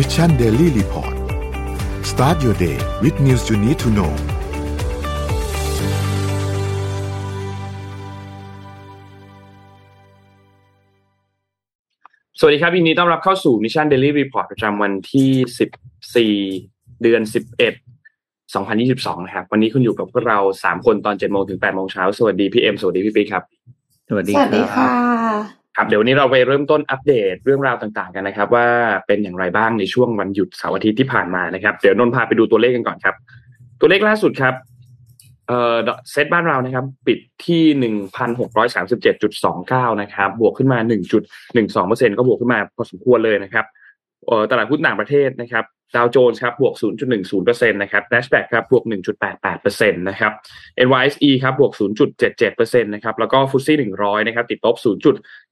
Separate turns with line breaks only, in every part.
Mission Daily Report start your day with news you need to know
สวัสดีครับยินดีต้อนรับเข้าสู่ Mission Daily Report ประจำวันที่ 14 เดือน 11 2022 นะครับ วันนี้คุณอยู่กับพวกเรา 3 คนตอน7โมงถึง8โมงเช้า สวัสดีพี่เอ็ม สวัสดีพี่ปิ๊กครับ
สวัสดี
สวัสดีค่ะ
ครับเดี๋ยวนี้เราไปเริ่มต้นอัปเดตเรื่องราวต่างๆกันนะครับ ว่าเป็นอย่างไรบ้างในช่วงวันหยุดเสาร์อาทิตย์ที่ผ่านมานะครับ เดี๋ยวนนท์พาไปดูตัวเลขกันก่อนครับ ตัวเลขล่าสุดครับเอ่อเซตบ้านเรานะครับ ปิดที่หนึ่งพันหกร้อยสามสิบเจ็ดจุดสองเก้านะครับ บวกขึ้นมาหนึ่งจุดหนึ่งสองเปอร์เซ็นก็บวกขึ้นมาพอสมควรเลยนะครับเอ่อตลาดหุ้นต่างประเทศนะครับ ดาวโจนส์ครับบวก 0.10%นะครับ NASDAQ ครับบวก 1.88%นะครับ NYSE ครับบวก 0.77%นะครับแล้วก็ฟุตซี่100นะครับติดลบ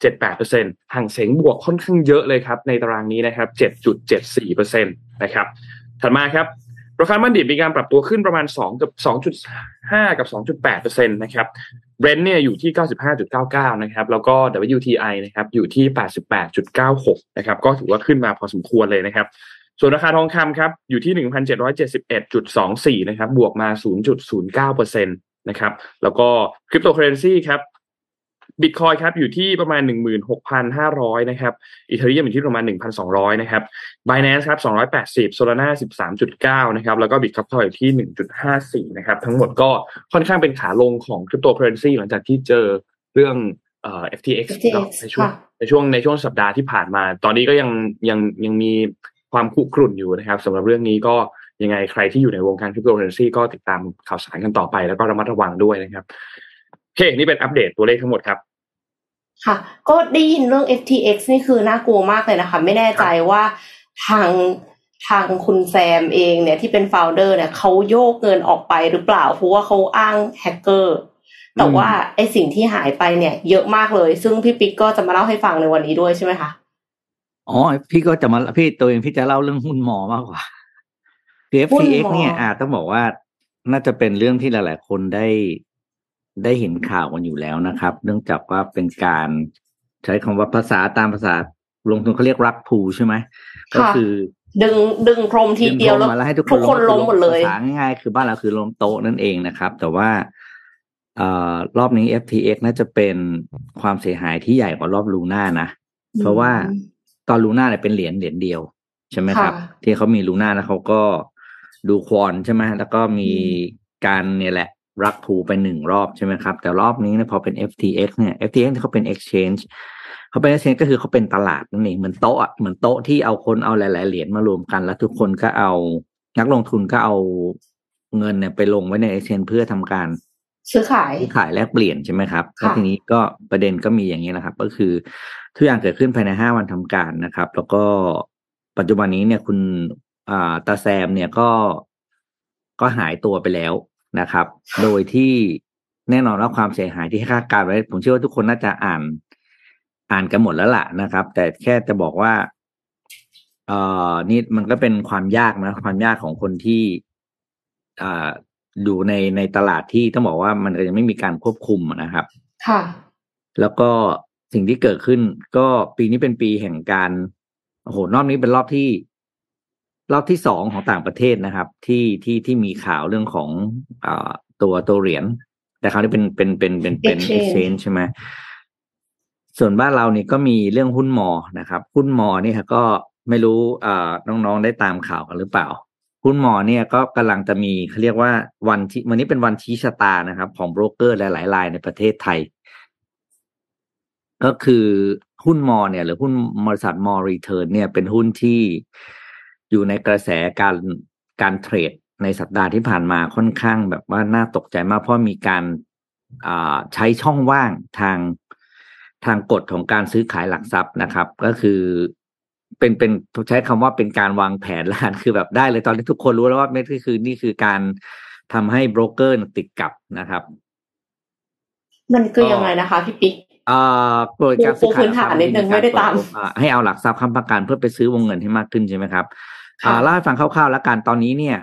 0.78%ห่างเสงบวกค่อนข้างเยอะเลยครับในตารางนี้นะครับ 7.74%นะครับถัดมาครับราคามันดิบมีการปรับตัวขึ้นประมาณ 2 กับ 2.5 กับ 2.8%นะครับเบรนท์เนี่ยอยู่ที่ 95.99 นะครับ แล้วก็ WTI นะครับอยู่ที่ 88.96 นะครับ ก็ถือว่าขึ้นมาพอสมควรเลยนะครับ ส่วนราคาทองคำครับอยู่ที่1,771.24นะครับ บวกมา0.09%นะครับ แล้วก็คริปโตเคอเรนซีครับบิตคอยน์ครับอยู่ที่ประมาณ 16,500 นะครับ Ethereum อยู่ที่ประมาณ 1,200 นะครับ Binance ครับ 280 Solana 13.9 นะครับ แล้วก็ Bitkub Coin อยู่ที่ 1.54 นะครับ ทั้งหมดก็ค่อนข้างเป็นขาลงของคริปโตเคอเรนซีหลังจากที่เจอเรื่องเอ่อ FTX
FTX
เนอะในช่วง
ค่ะ
ในช่วงในช่วงสัปดาห์ที่ผ่านมา ตอนนี้ก็ยังยังยังมี ความคุกรุ่นอยู่นะครับสำหรับเรื่องนี้ก็ยังไงใครที่อยู่ในวงการคริปโตเคอเรนซีก็ติดตามข่าวสารกันต่อไปแล้วก็ระมัดระวังด้วยนะครับโอเคนี่เป็นอัปเดตตัวเลขทั้งหมดครับ
ค่ะ ก็ได้ยินเรื่อง FTX นี่คือน่ากลัวมากเลยนะคะ ไม่แน่ใจว่าทางทางคุณแซมเองเนี่ยที่เป็น founder เนี่ยเขาโยกเงินออกไปหรือเปล่า เพราะว่าเขาอ้างแฮกเกอร์แต่ว่าไอสิ่งที่หายไปเนี่ย เยอะมากเลย ซึ่งพี่ปิ๊กก็จะมาเล่าให้ฟังในวันนี้ด้วยใช่ไหมคะ
อ๋อ พี่ก็จะมาพี่ตัวเองพี่จะเล่าเรื่องหุ้นหมอมากกว่าคือ
หุ้น
FTX
หมอ
เนี่ยอาจต้องบอกว่าน่าจะเป็นเรื่องที่หลาย ๆ คนได้ได้เห็นข่าวกันอยู่แล้วนะครับ เนื่องจากว่าเป็นการใช้คำว่าภาษาตามภาษาลงทุนเขาเรียกรักพูใช่ไหมก็คือ
ดึงดึงพรมทีเดียว
ดึง
แล้ว
ลงมาแล้วให้ทุก
ทุกคน
ก็คือ
ล้มหมดเลย
ภาษาง่ายๆคือบ้านเราคือล้มโต๊ะนั่นเองนะครับ แต่ว่าเอ่อรอบนี้ FTX น่าจะเป็นความเสียหายที่ใหญ่กว่ารอบลูน่านะ เพราะว่า ตอนลูน่าเนี่ยเป็นเหรียญเหรียญเดียว ใช่ไหมครับ
ค่ะ
ที่เขามีลูน่าแล้วเขาก็ดูควอนใช่ไหมแล้วก็มีการเนี่ยแหละรักผูไปหนึ่งรอบใช่ไหมครับ แต่รอบนี้เนี่ยพอเป็น FTX เนี่ย FTX เนี่ยเขาเป็น exchange เขาเป็น exchange ก็คือเขาเป็นตลาดนั่นเองเหมือนโต๊ะอะเหมือนโต๊ะที่เอาคนเอาหลาย ๆ เหรียญมารวมกัน แล้วทุกคนก็เอานักลงทุนก็เอาเงินเนี่ยไปลงไว้ใน exchange เพื่อทำการ
ซื้อขาย
ซื้อขายแลกเปลี่ยนใช่ไหมครับ
ค่ะ
แล้วทีนี้ก็ประเด็นก็มีอย่างนี้นะครับ ก็คือ ทุกอย่างเกิดขึ้นภายในห้าวันทำการนะครับ แล้วก็ปัจจุบันนี้เนี่ยคุณอ่าตาแซมเนี่ยก็ก็หายตัวไปแล้วนะครับ โดยที่แน่นอนว่าความเสียหายที่คาดการณ์ไว้ ผมเชื่อว่าทุกคนน่าจะอ่าน อ่านกันหมดแล้วล่ะนะครับ แต่แค่จะบอกว่าเอ่อนี่มันก็เป็นความยากนะ ความยากของคนที่อ่าดูในในตลาดที่ต้องบอกว่ามันยังไม่มีการควบคุมนะครับ
ค่ะ
แล้วก็ สิ่งที่เกิดขึ้น ก็ปีนี้เป็นปีแห่งการโอ้โหรอบนี้เป็นรอบที่ รอบที่สองของต่างประเทศนะครับ ที่ที่ที่มีข่าวเรื่องของอ่าตัวตัวเหรียญแต่คราวนี้เป็นเป็นเป็นเป็นเป็น
Exchange
exchange ใช่ไหมส่วนบ้านเรานี่ก็มีเรื่องหุ้นมอนะครับ หุ้นมอนี่ก็ไม่รู้อ่าน้องๆได้ตามข่าวกันหรือเปล่า หุ้นมอเนี่ยก็กำลังจะมีเขาเรียกว่าวันที่วันนี้เป็นวันชี้ชะตานะครับ ของโบรกเกอร์หลายๆรายในประเทศไทย ก็คือหุ้นมอเนี่ย หรือหุ้นบริษัทมอรีเทิร์นเนี่ยเป็นหุ้นที่อยู่ในกระแสการการเทรดในสัปดาห์ที่ผ่านมาค่อนข้างแบบว่าน่าตกใจมากเพราะมีการใช้ช่องว่างทางทางกฎของการซื้อขายหลักทรัพย์นะครับ ก็คือเป็นเป็นใช้คำว่าเป็นการวางแผนล้วกันคือแบบได้เลยตอนนี้ทุกคนรู้แล้วว่าไม่คือคือนี่คือการทำให้โบรกเกอร์ติดกับนะครับ
มันคือยังไงนะคะพี่ปิ๊ก
อ่าโปรยการซื้อขาย
ปูพื้นฐานนิดนึงไม่ได้ตาม
อ่ให้เอาหลักทรัพย์ค้ำประกันเพื่อไปซื้อวงเงินให้มากขึ้นใช่ไหมครับ
ค่ะ
อ่าเล่าให้ฟังคร่าวๆแล้วกันตอนนี้เนี่ย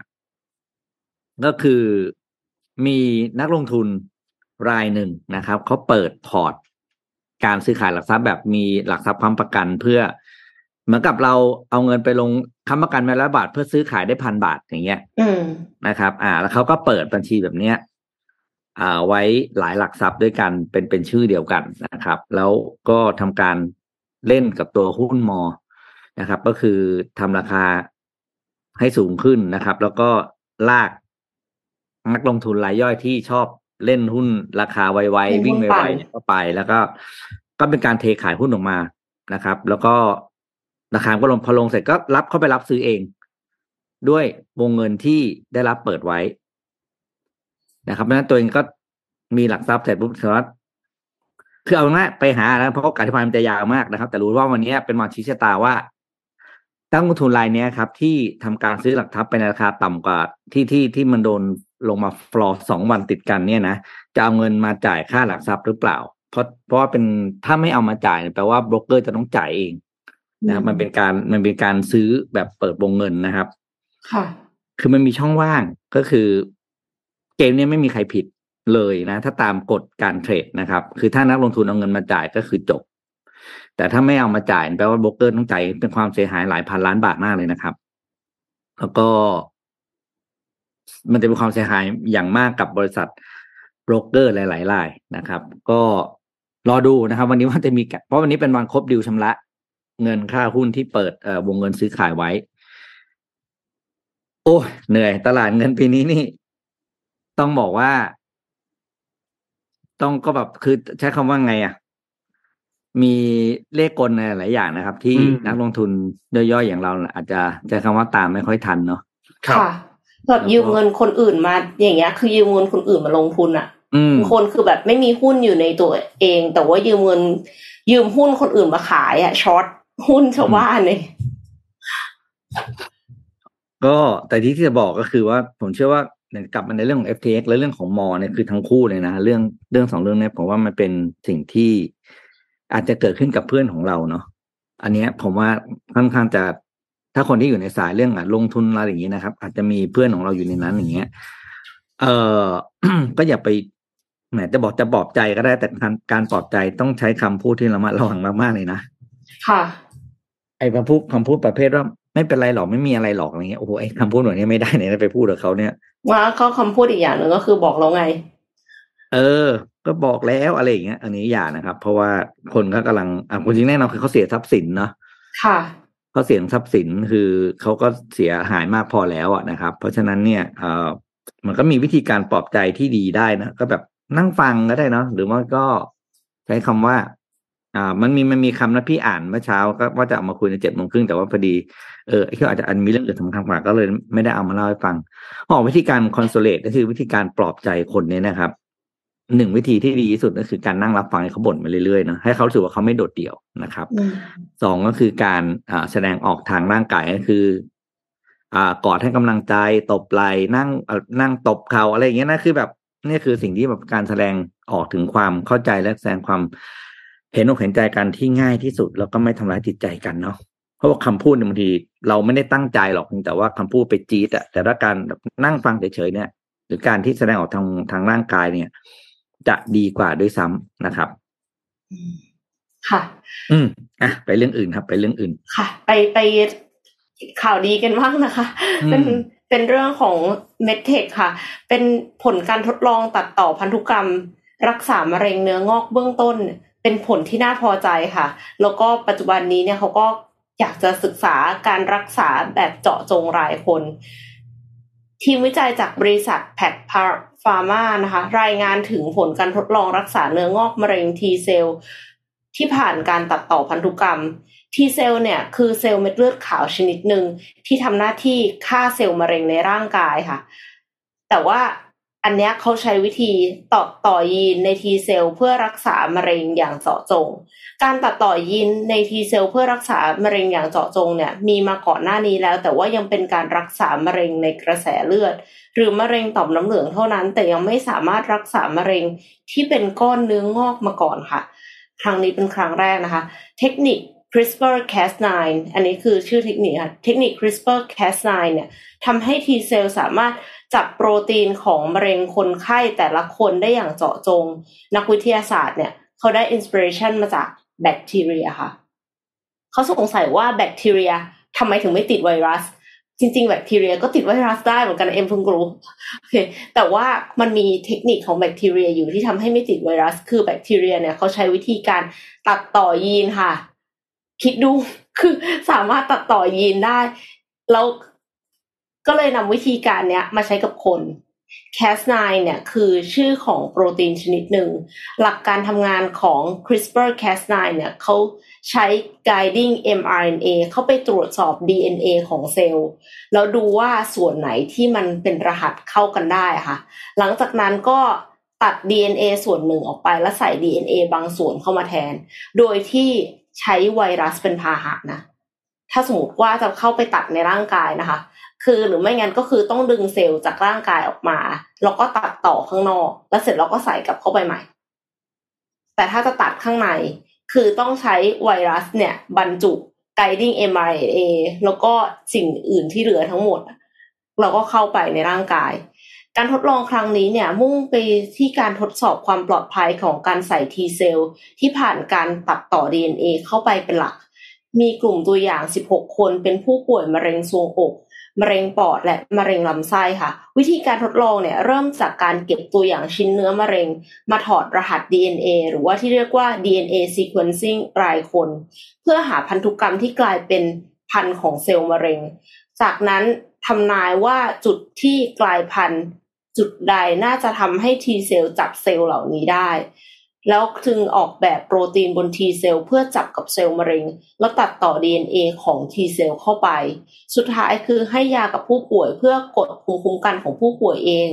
ก็คือมีนักลงทุนรายหนึ่งนะครับเขาเปิดพอร์ต การซื้อขายหลักทรัพย์แบบมีหลักทรัพย์ค้ำประกันเพื่อ เหมือนกับเราเอาเงินไปลงค้ำประกันไว้ร้อยบาท เพื่อซื้อขายได้พันบาทอย่างเงี้ย
อืม
นะครับ อ่า แล้วเขาก็เปิดบัญชีแบบเนี้ยอ่า ไว้หลายหลักทรัพย์ด้วยกันเป็นเป็นชื่อเดียวกันนะครับ แล้วก็ทำการเล่นกับตัวหุ้นมอนะครับ ก็คือทำราคาให้สูงขึ้นนะครับ แล้วก็ลากนักลงทุนรายย่อยที่ชอบเล่นหุ้นราคาไว
เล่น
ๆ
หุ้น
วิ่งไว
ปั่น
ๆเนี่ยก็ไป แล้วก็ก็เป็นการเทขายหุ้นออกมานะครับ แล้วก็ราคาก็ลงพอลงเสร็จก็รับเข้าไปรับซื้อเอง ด้วยวงเงินที่ได้รับเปิดไว้ นะครับเพราะฉะนั้นตัวเองก็มีหลักทรัพย์เสร็จปุ๊บสามารถคือเอาง่ายไปหาแล้วเพราะการอธิบายมันจะยาวมากนะครับ แต่รู้ว่าวันนี้เป็นวันชี้ชะตาว่าตั้งลงทุนรายเนี้ยครับ ที่ทำการซื้อหลักทรัพย์ไปในราคาต่ำกว่าที่ที่ที่มันโดนลงมาฟลอร์สองวันติดกันเนี่ยนะจะเอาเงินมาจ่ายค่าหลักทรัพย์หรือเปล่า เพราะเพราะว่าเป็นถ้าไม่เอามาจ่ายเนี่ยแปลว่าโบรกเกอร์จะต้องจ่ายเองนะครับมันเป็นการมันเป็นการซื้อแบบเปิดวงเงินนะครับ
ค่ะ
คือมันมีช่องว่างก็คือ เกมนี้ไม่มีใครผิดเลยนะ ถ้าตามกฎการ trade นะครับ คือถ้านักลงทุนเอาเงินมาจ่ายก็คือจบ แต่ถ้าไม่เอามาจ่ายแปลว่าโบรกเกอร์ต้องจ่ายเป็นความเสียหายหลายพันล้านบาทมากเลยนะครับ แล้วก็ มันจะเป็นความเสียหายอย่างมากกับบริษัทโบรกเกอร์หลายๆรายนะครับ ก็รอดูนะครับ วันนี้ว่าจะมีเพราะวันนี้เป็นวันครบดิวชำระ เงินค่าหุ้นที่เปิดวงเงินซื้อขายไว้ โอ้เหนื่อยตลาดเงินปีนี้นี่ ต้องบอกว่า ต้องก็แบบคือใช้คำว่าไงอะ มีเลขกลในหลายอย่างนะครับ ที่
อืม
นักลงทุนย่อยๆอย่างเราอาจจะใช้คำว่าตามไม่ค่อยทันเนาะ
ครับ
ค่ะแบบยืมเงินคนอื่นมา อย่างเงี้ย คือยืมเงินคนอื่นมาลงทุนอะ
อืม
บางคนคือแบบไม่มีหุ้นอยู่ในตัวเอง แต่ว่ายืมเงิน ยืมหุ้นคนอื่นมาขายอะช็อตหุ้นชาวบ้านเลย
ก็แต่ที่ที่จะบอกก็คือว่า ผมเชื่อว่าเนี่ย กลับมาในเรื่องของ FTX และเรื่องของมอเนี่ยคือทั้งคู่เลยนะเรื่องเรื่องสองเรื่องเนี้ผมว่ามันเป็นสิ่งที่อาจจะเกิดขึ้นกับเพื่อนของเราเนาะอันเนี้ยผมว่าค่อนข้างจะถ้าคนที่อยู่ในสายเรื่องอะลงทุนอะไรอย่างนี้นะครับ อาจจะมีเพื่อนของเราอยู่ในนั้นอย่างเงี้ยเออก็อย่าไปแหมจะบอกจะปลอบใจก็ได้ แต่การการปลอบใจต้องใช้คำพูดที่ระมัดระวังมากๆเลยนะ
ค่ะ
ไอ้คำพูดคำพูดประเภทว่า ไม่เป็นไรหรอกไม่มีอะไรหรอกอะไรเงี้ยโอ้โหไอ้คำพูดแบบนี้ไม่ได้เนี่ยไปพูดกับเขาเนี่ย
ว่าก็คำพูดอีกอย่างหนึ่งก็คือบอกแล้วไง
เออ ก็บอกแล้วอะไรอย่างเงี้ย อันนี้อย่านะครับ เพราะว่าคนก็กำลังอะจริงๆแน่นอนคือเขาเสียทรัพย์สินเนาะ
ค่ะ
เขาเสียทรัพย์สินคือเขาก็เสียหายมากพอแล้วอะนะครับ เพราะฉะนั้นเนี่ยเออมันก็มีวิธีการปลอบใจที่ดีได้นะก็แบบนั่งฟังก็ได้เนาะหรือว่าก็ใช้คำว่า อ่า มันมีมันมีคำนะพี่อ่านเมื่อเช้าก็ว่าจะเอามาคุยในเจ็ดโมงครึ่งแต่ว่าพอดี เออที่อาจจะอันมีเรื่องอื่นสำคัญกว่าก็เลยไม่ได้เอามาเล่าให้ฟังอ๋อวิธีการคอนโซเลตก็คือวิธีการปลอบใจคนเนี่ยนะครับหนึ่งวิธีที่ดีที่สุดก็คือการนั่งรับฟังให้เขาบ่นไปเรื่อยๆเนาะให้เขารู้สึกว่าเขาไม่โดดเดี่ยวนะครับ
อืม
สองก็คือการอ่าแสดงออกทางร่างกายก็คืออ่ากอดให้กำลังใจตบไหล่นั่งเอ่อนั่งตบเขาอะไรอย่างเงี้ยนะคือแบบนี่คือสิ่งที่แบบการแสดงออกถึงความเข้าใจและแสดงความเห็นอกเห็นใจกันที่ง่ายที่สุด แล้วก็ไม่ทำร้ายจิตใจกันเนาะเพ ราะว่าคำพูดเนี่ยบางทีเราไม่ได้ตั้งใจหรอกเพียงแต่ว่าคำพูดไปจี๊ดอะแต่ถ้าการแบบนั่งฟังเฉยๆเนี่ย หรือการที่แสดงออกทางทางร่างกายเนี่ย จะดีกว่าด้วยซ้ำนะครับ
ค่ะ
อืมอะไปเรื่องอื่นครับ ไปเรื่องอื่น
ค่ะ ไปไปข่าวดีกันบ้างนะคะ
อืม
เป็นเป็นเรื่องของเมดเทคค่ะ เป็นผลการทดลองตัดต่อพันธุกรรม รักษามะเร็งเนื้องอกเบื้องต้น เป็นผลที่น่าพอใจค่ะ แล้วก็ปัจจุบันนี้เนี่ยเขาก็ อยากจะศึกษาการรักษาแบบเจาะจงรายคน ทีมวิจัยจากบริษัทแพทฟาร์มานะคะ รายงานถึงผลการทดลองรักษาเนื้องอกมะเร็งทีเซลที่ผ่านการตัดต่อพันธุกรรมT cell เนี่ยคือเซลล์เม็ดเลือดขาวชนิดหนึ่งที่ทำหน้าที่ฆ่าเซลล์มะเร็งในร่างกายค่ะ แต่ว่า อันเนี้ยเขาใช้วิธีต่อต่อยีนใน T cell เพื่อรักษามะเร็งอย่างเจาะจง การตัดต่อยีนใน T cell เพื่อรักษามะเร็งอย่างเจาะจงเนี่ยมีมาก่อนหน้านี้แล้ว แต่ว่ายังเป็นการรักษามะเร็งในกระแสเลือด หรือมะเร็งต่อมน้ำเหลืองเท่านั้น แต่ยังไม่สามารถรักษามะเร็งที่เป็นก้อนเนื้องอกมาก่อนค่ะ ครั้งนี้เป็นครั้งแรกนะคะ เทคนิค CRISPR-Cas9 อันนี้คือชื่อเทคนิคค่ะ เทคนิค CRISPR-Cas9 เนี่ยทำให้ T cell สามารถ จับโปรตีนของมะเร็งคนไข้แต่ละคนได้อย่างเจาะจง นักวิทยาศาสตร์เนี่ย เขาได้ inspiration มาจากแบคทีเรียค่ะ เขาสงสัยว่าแบคทีเรียทำไมถึงไม่ติดไวรัส จริง ๆ แบคทีเรียก็ติดไวรัสได้เหมือนกันเอ็มเพิ่งรู้โอเคแต่ว่ามันมีเทคนิคของแบคทีเรียอยู่ที่ทำให้ไม่ติดไวรัส คือแบคทีเรียเนี่ยเขาใช้วิธีการตัดต่อยีนค่ะ คิดดูคือสามารถตัดต่อยีนได้ แล้ว ก็เลยนำวิธีการเนี้ยมาใช้กับคน Cas9 เนี่ยคือชื่อของโปรตีนชนิดหนึ่ง หลักการทำงานของ CRISPR-Cas9 เนี่ยเขาใช้ guiding mRNA เข้าไปตรวจสอบ DNA ของเซลล์ แล้วดูว่าส่วนไหนที่มันเป็นรหัสเข้ากันได้ค่ะ หลังจากนั้นก็ตัด DNA ส่วนหนึ่งออกไปแล้วใส่ DNA บางส่วนเข้ามาแทน โดยที่ใช้ไวรัสเป็นพาหะนะ ถ้าสมมติว่าจะเข้าไปตัดในร่างกายนะคะ คือหรือไม่งั้นก็คือต้องดึงเซลล์จากร่างกายออกมา แล้วก็ตัดต่อข้างนอก แล้วเสร็จเราก็ใส่กลับเข้าไปใหม่ แต่ถ้าจะตัดข้างใน คือต้องใช้ไวรัสเนี่ย บรรจุ guiding mRNA แล้วก็สิ่งอื่นที่เหลือทั้งหมด เราก็เข้าไปในร่างกาย การทดลองครั้งนี้เนี่ย มุ่งไปที่การทดสอบความปลอดภัยของการใส่ T เซลล์ที่ผ่านการตัดต่อ DNA เข้าไปเป็นหลัก มีกลุ่มตัวอย่าง 16 คนเป็นผู้ป่วยมะเร็งทรวงอก มะเร็งปอดและมะเร็งลำไส้ค่ะ วิธีการทดลองเนี่ยเริ่มจากการเก็บตัวอย่างชิ้นเนื้อมะเร็ง มาถอดรหัส DNA หรือว่าที่เรียกว่า DNA sequencing รายคน เพื่อหาพันธุกรรมที่กลายเป็นพันธุ์ของเซลล์มะเร็ง จากนั้นทำนายว่าจุดที่กลายพันธุ์จุดใดน่าจะทำให้ T เซลล์จับเซลล์เหล่านี้ได้ แล้วจึงออกแบบโปรตีนบน T เซลล์เพื่อจับกับเซลล์มะเร็ง แล้วตัดต่อ DNA ของ T เซลล์เข้าไป สุดท้ายคือให้ยากับผู้ป่วยเพื่อกดภูมิคุ้มกันของผู้ป่วยเอง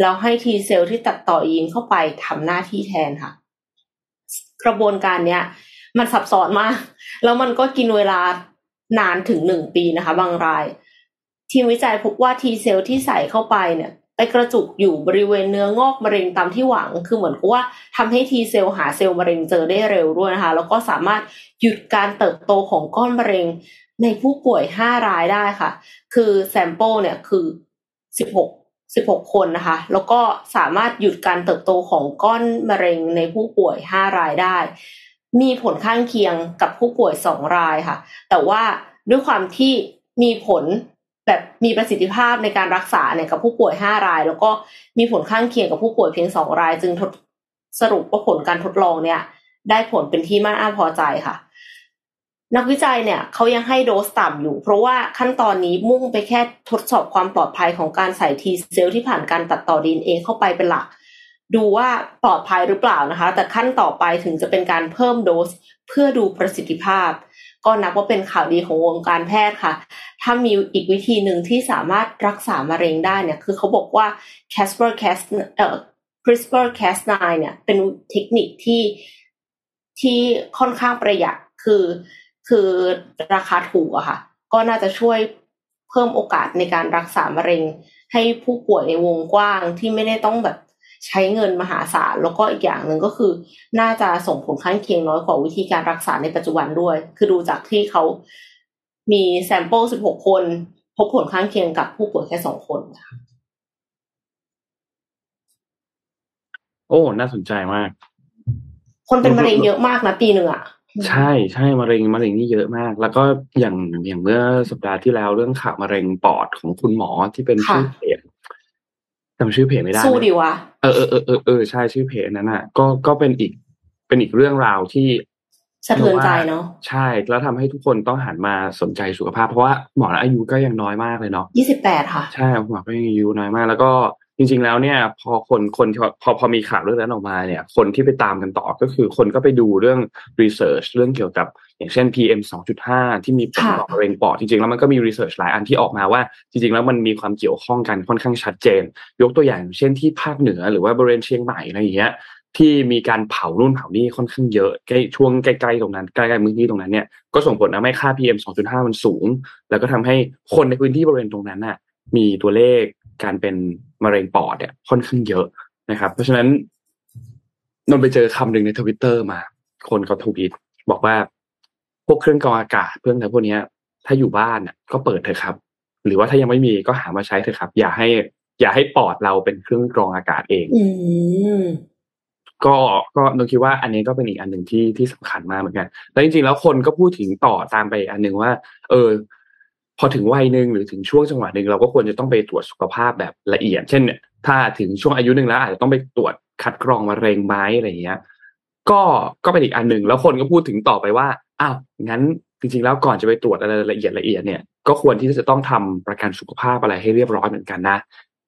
แล้วให้ T เซลล์ที่ตัดต่อยีนเข้าไปทำหน้าที่แทนค่ะ กระบวนการเนี้ย มันซับซ้อนมาก แล้วมันก็กินเวลานานถึงหนึ่งปีนะคะ บางราย ทีมวิจัยพบว่า T เซลล์ที่ใส่เข้าไปเนี่ย ไปกระจุกอยู่บริเวณเนื้องอกมะเร็งตามที่หวัง คือเหมือนกับว่าทำให้ T เซลล์หาเซลล์มะเร็งเจอได้เร็วด้วยนะคะ แล้วก็สามารถหยุดการเติบโตของก้อนมะเร็งในผู้ป่วย 5 รายได้ค่ะ คือ sample เนี่ยคือ 16 16 คนนะคะ แล้วก็สามารถหยุดการเติบโตของก้อนมะเร็งในผู้ป่วย 5 รายได้ มีผลข้างเคียงกับผู้ป่วย 2 รายค่ะ แต่ว่าด้วยความที่มีผล แบบมีประสิทธิภาพในการรักษาเนี่ยกับผู้ป่วย 5 ราย แล้วก็มีผลข้างเคียงกับผู้ป่วยเพียง 2 ราย จึงสรุปว่าผลการทดลองเนี่ย ได้ผลเป็นที่น่าพอใจค่ะ นักวิจัยเนี่ยเขายังให้โดสต่ำอยู่ เพราะว่าขั้นตอนนี้มุ่งไปแค่ทดสอบความปลอดภัยของการใส่ทีเซลที่ผ่านการตัดต่อดีเอเข้าไปเป็นหลัก ดูว่าปลอดภัยหรือเปล่านะคะ แต่ขั้นต่อไปถึงจะเป็นการเพิ่มโดสเพื่อดูประสิทธิภาพ ก็นับว่าเป็นข่าวดีของวงการแพทย์ค่ะ ถ้ามีอีกวิธีหนึ่งที่สามารถรักษามะเร็งได้เนี่ย คือเขาบอกว่า CRISPR Cas เอ่อ CRISPR Cas9 เนี่ย เป็นเทคนิคที่ที่ค่อนข้างประหยัด คือคือราคาถูกอะค่ะ ก็น่าจะช่วยเพิ่มโอกาสในการรักษามะเร็งให้ผู้ป่วยในวงกว้างที่ไม่ได้ต้องแบบ ใช้เงินมหาศาลแล้วก็อีกอย่างหนึ่งก็คือ น่าจะส่งผลข้างเคียงน้อยกว่าวิธีการรักษาในปัจจุบันด้วย คือดูจากที่เขามีแซมเปิล16คน พบผลข้างเคียงกับผู้ป่วยแค่สองคนค่ะ
โอ้ น่าสนใจมาก
คนเป็นมะเร็งเยอะมากนะปีหนึ่งอะ
ใช่ใช่มะเร็งมะเร็งนี่เยอะมาก แล้วก็อย่างอย่างเมื่อสัปดาห์ที่แล้วเรื่องข่าวมะเร็งปอดของคุณหมอที่เป็นชื่อเพจ จำชื่อเพจไม่ได้
สู้ดีวะ
เออเออเออเออเออใช่ชื่อเพจนั้นอะ ก็ก็เป็นอีกเป็นอีกเรื่องราวที่
สะเทือนใจเนาะ
ใช่แล้วทำให้ทุกคนต้องหันมาสนใจสุขภาพ เพราะว่าหมออายุก็ยังน้อยมากเลยเนาะ
ยี่สิบแปดค่ะ
ใช่หมอก็ยังอายุน้อยมาก แล้วก็จริง ๆ แล้วเนี่ย พอคนคนพอพอมีข่าวเรื่องนั้นออกมาเนี่ย คนที่ไปตามกันต่อก็คือคนก็ไปดูเรื่องรีเสิร์ชเรื่องเกี่ยวกับ อย่างเช่น PM 2.5 ที่มีผลต่อมะเร็งปอดจริงๆ แล้วมันก็มีรีเสิร์ชหลายอันที่ออกมาว่า จริงๆ แล้วมันมีความเกี่ยวข้องกันค่อนข้างชัดเจน ยกตัวอย่างเช่นที่ภาคเหนือหรือว่าบริเวณเชียงใหม่อะไรอย่างเงี้ยที่มีการเผานู่นเผานี่ค่อนข้างเยอะใกล้ช่วงใกล้ๆตรงนั้นใกล้ๆพื้นที่ตรงนั้นเนี่ยก็ส่งผลทำให้ค่า PM 2.5 มันสูง แล้วก็ทำให้คนในพื้นที่บริเวณตรงนั้นน่ะ มีตัวเลขการเป็นมะเร็งปอดเนี่ยค่อนข้างเยอะนะครับ เพราะฉะนั้นนนไปเจอคำหนึ่งในทวิตเตอร์มา คนเขาทวีตบอกว่าพ วกเครื่องกรองอากาศเพื่อนอะไรพวกเนี้ยถ้าอยู่บ้านน่ะก็เปิดเถอะครับ หรือว่าถ้ายังไม่มีก็หามาใช้เถอะครับ อย่าให้ อย่าให้ปอดเราเป็นเครื่องกรองอากาศเอง
อืม
ก็ก็นคิดว่าอันนี้ก็เป็นอีกอันหนึ่งที่ที่สำคัญมากเหมือนกันแล้วจริงๆแล้วคนก็พูดถึงต่อตามไปอันหนึ่งว่า เออ พอถึงวัยหนึ่งหรือถึงช่วงจังหวะหนึ่งเราก็ควรจะต้องไปตรวจสุขภาพแบบละเอียด เช่นเนี่ยถ้าถึงช่วงอายุหนึ่งแล้วอาจจะต้องไปตรวจคัดกรองมะเร็งไม้อะไรอย่างเงี้ย ก็ก็เป็นอีกอันหนึ่งแล้วคนก็พูดถึงต่อไปว่าอ้าวงั้นจริงๆแล้วก่อนจะไปตรวจอะไรละเอียดละเอียดเนี่ยก็ควรที่จะต้องทำประกันสุขภาพอะไรให้เรียบร้อยเหมือนกันนะ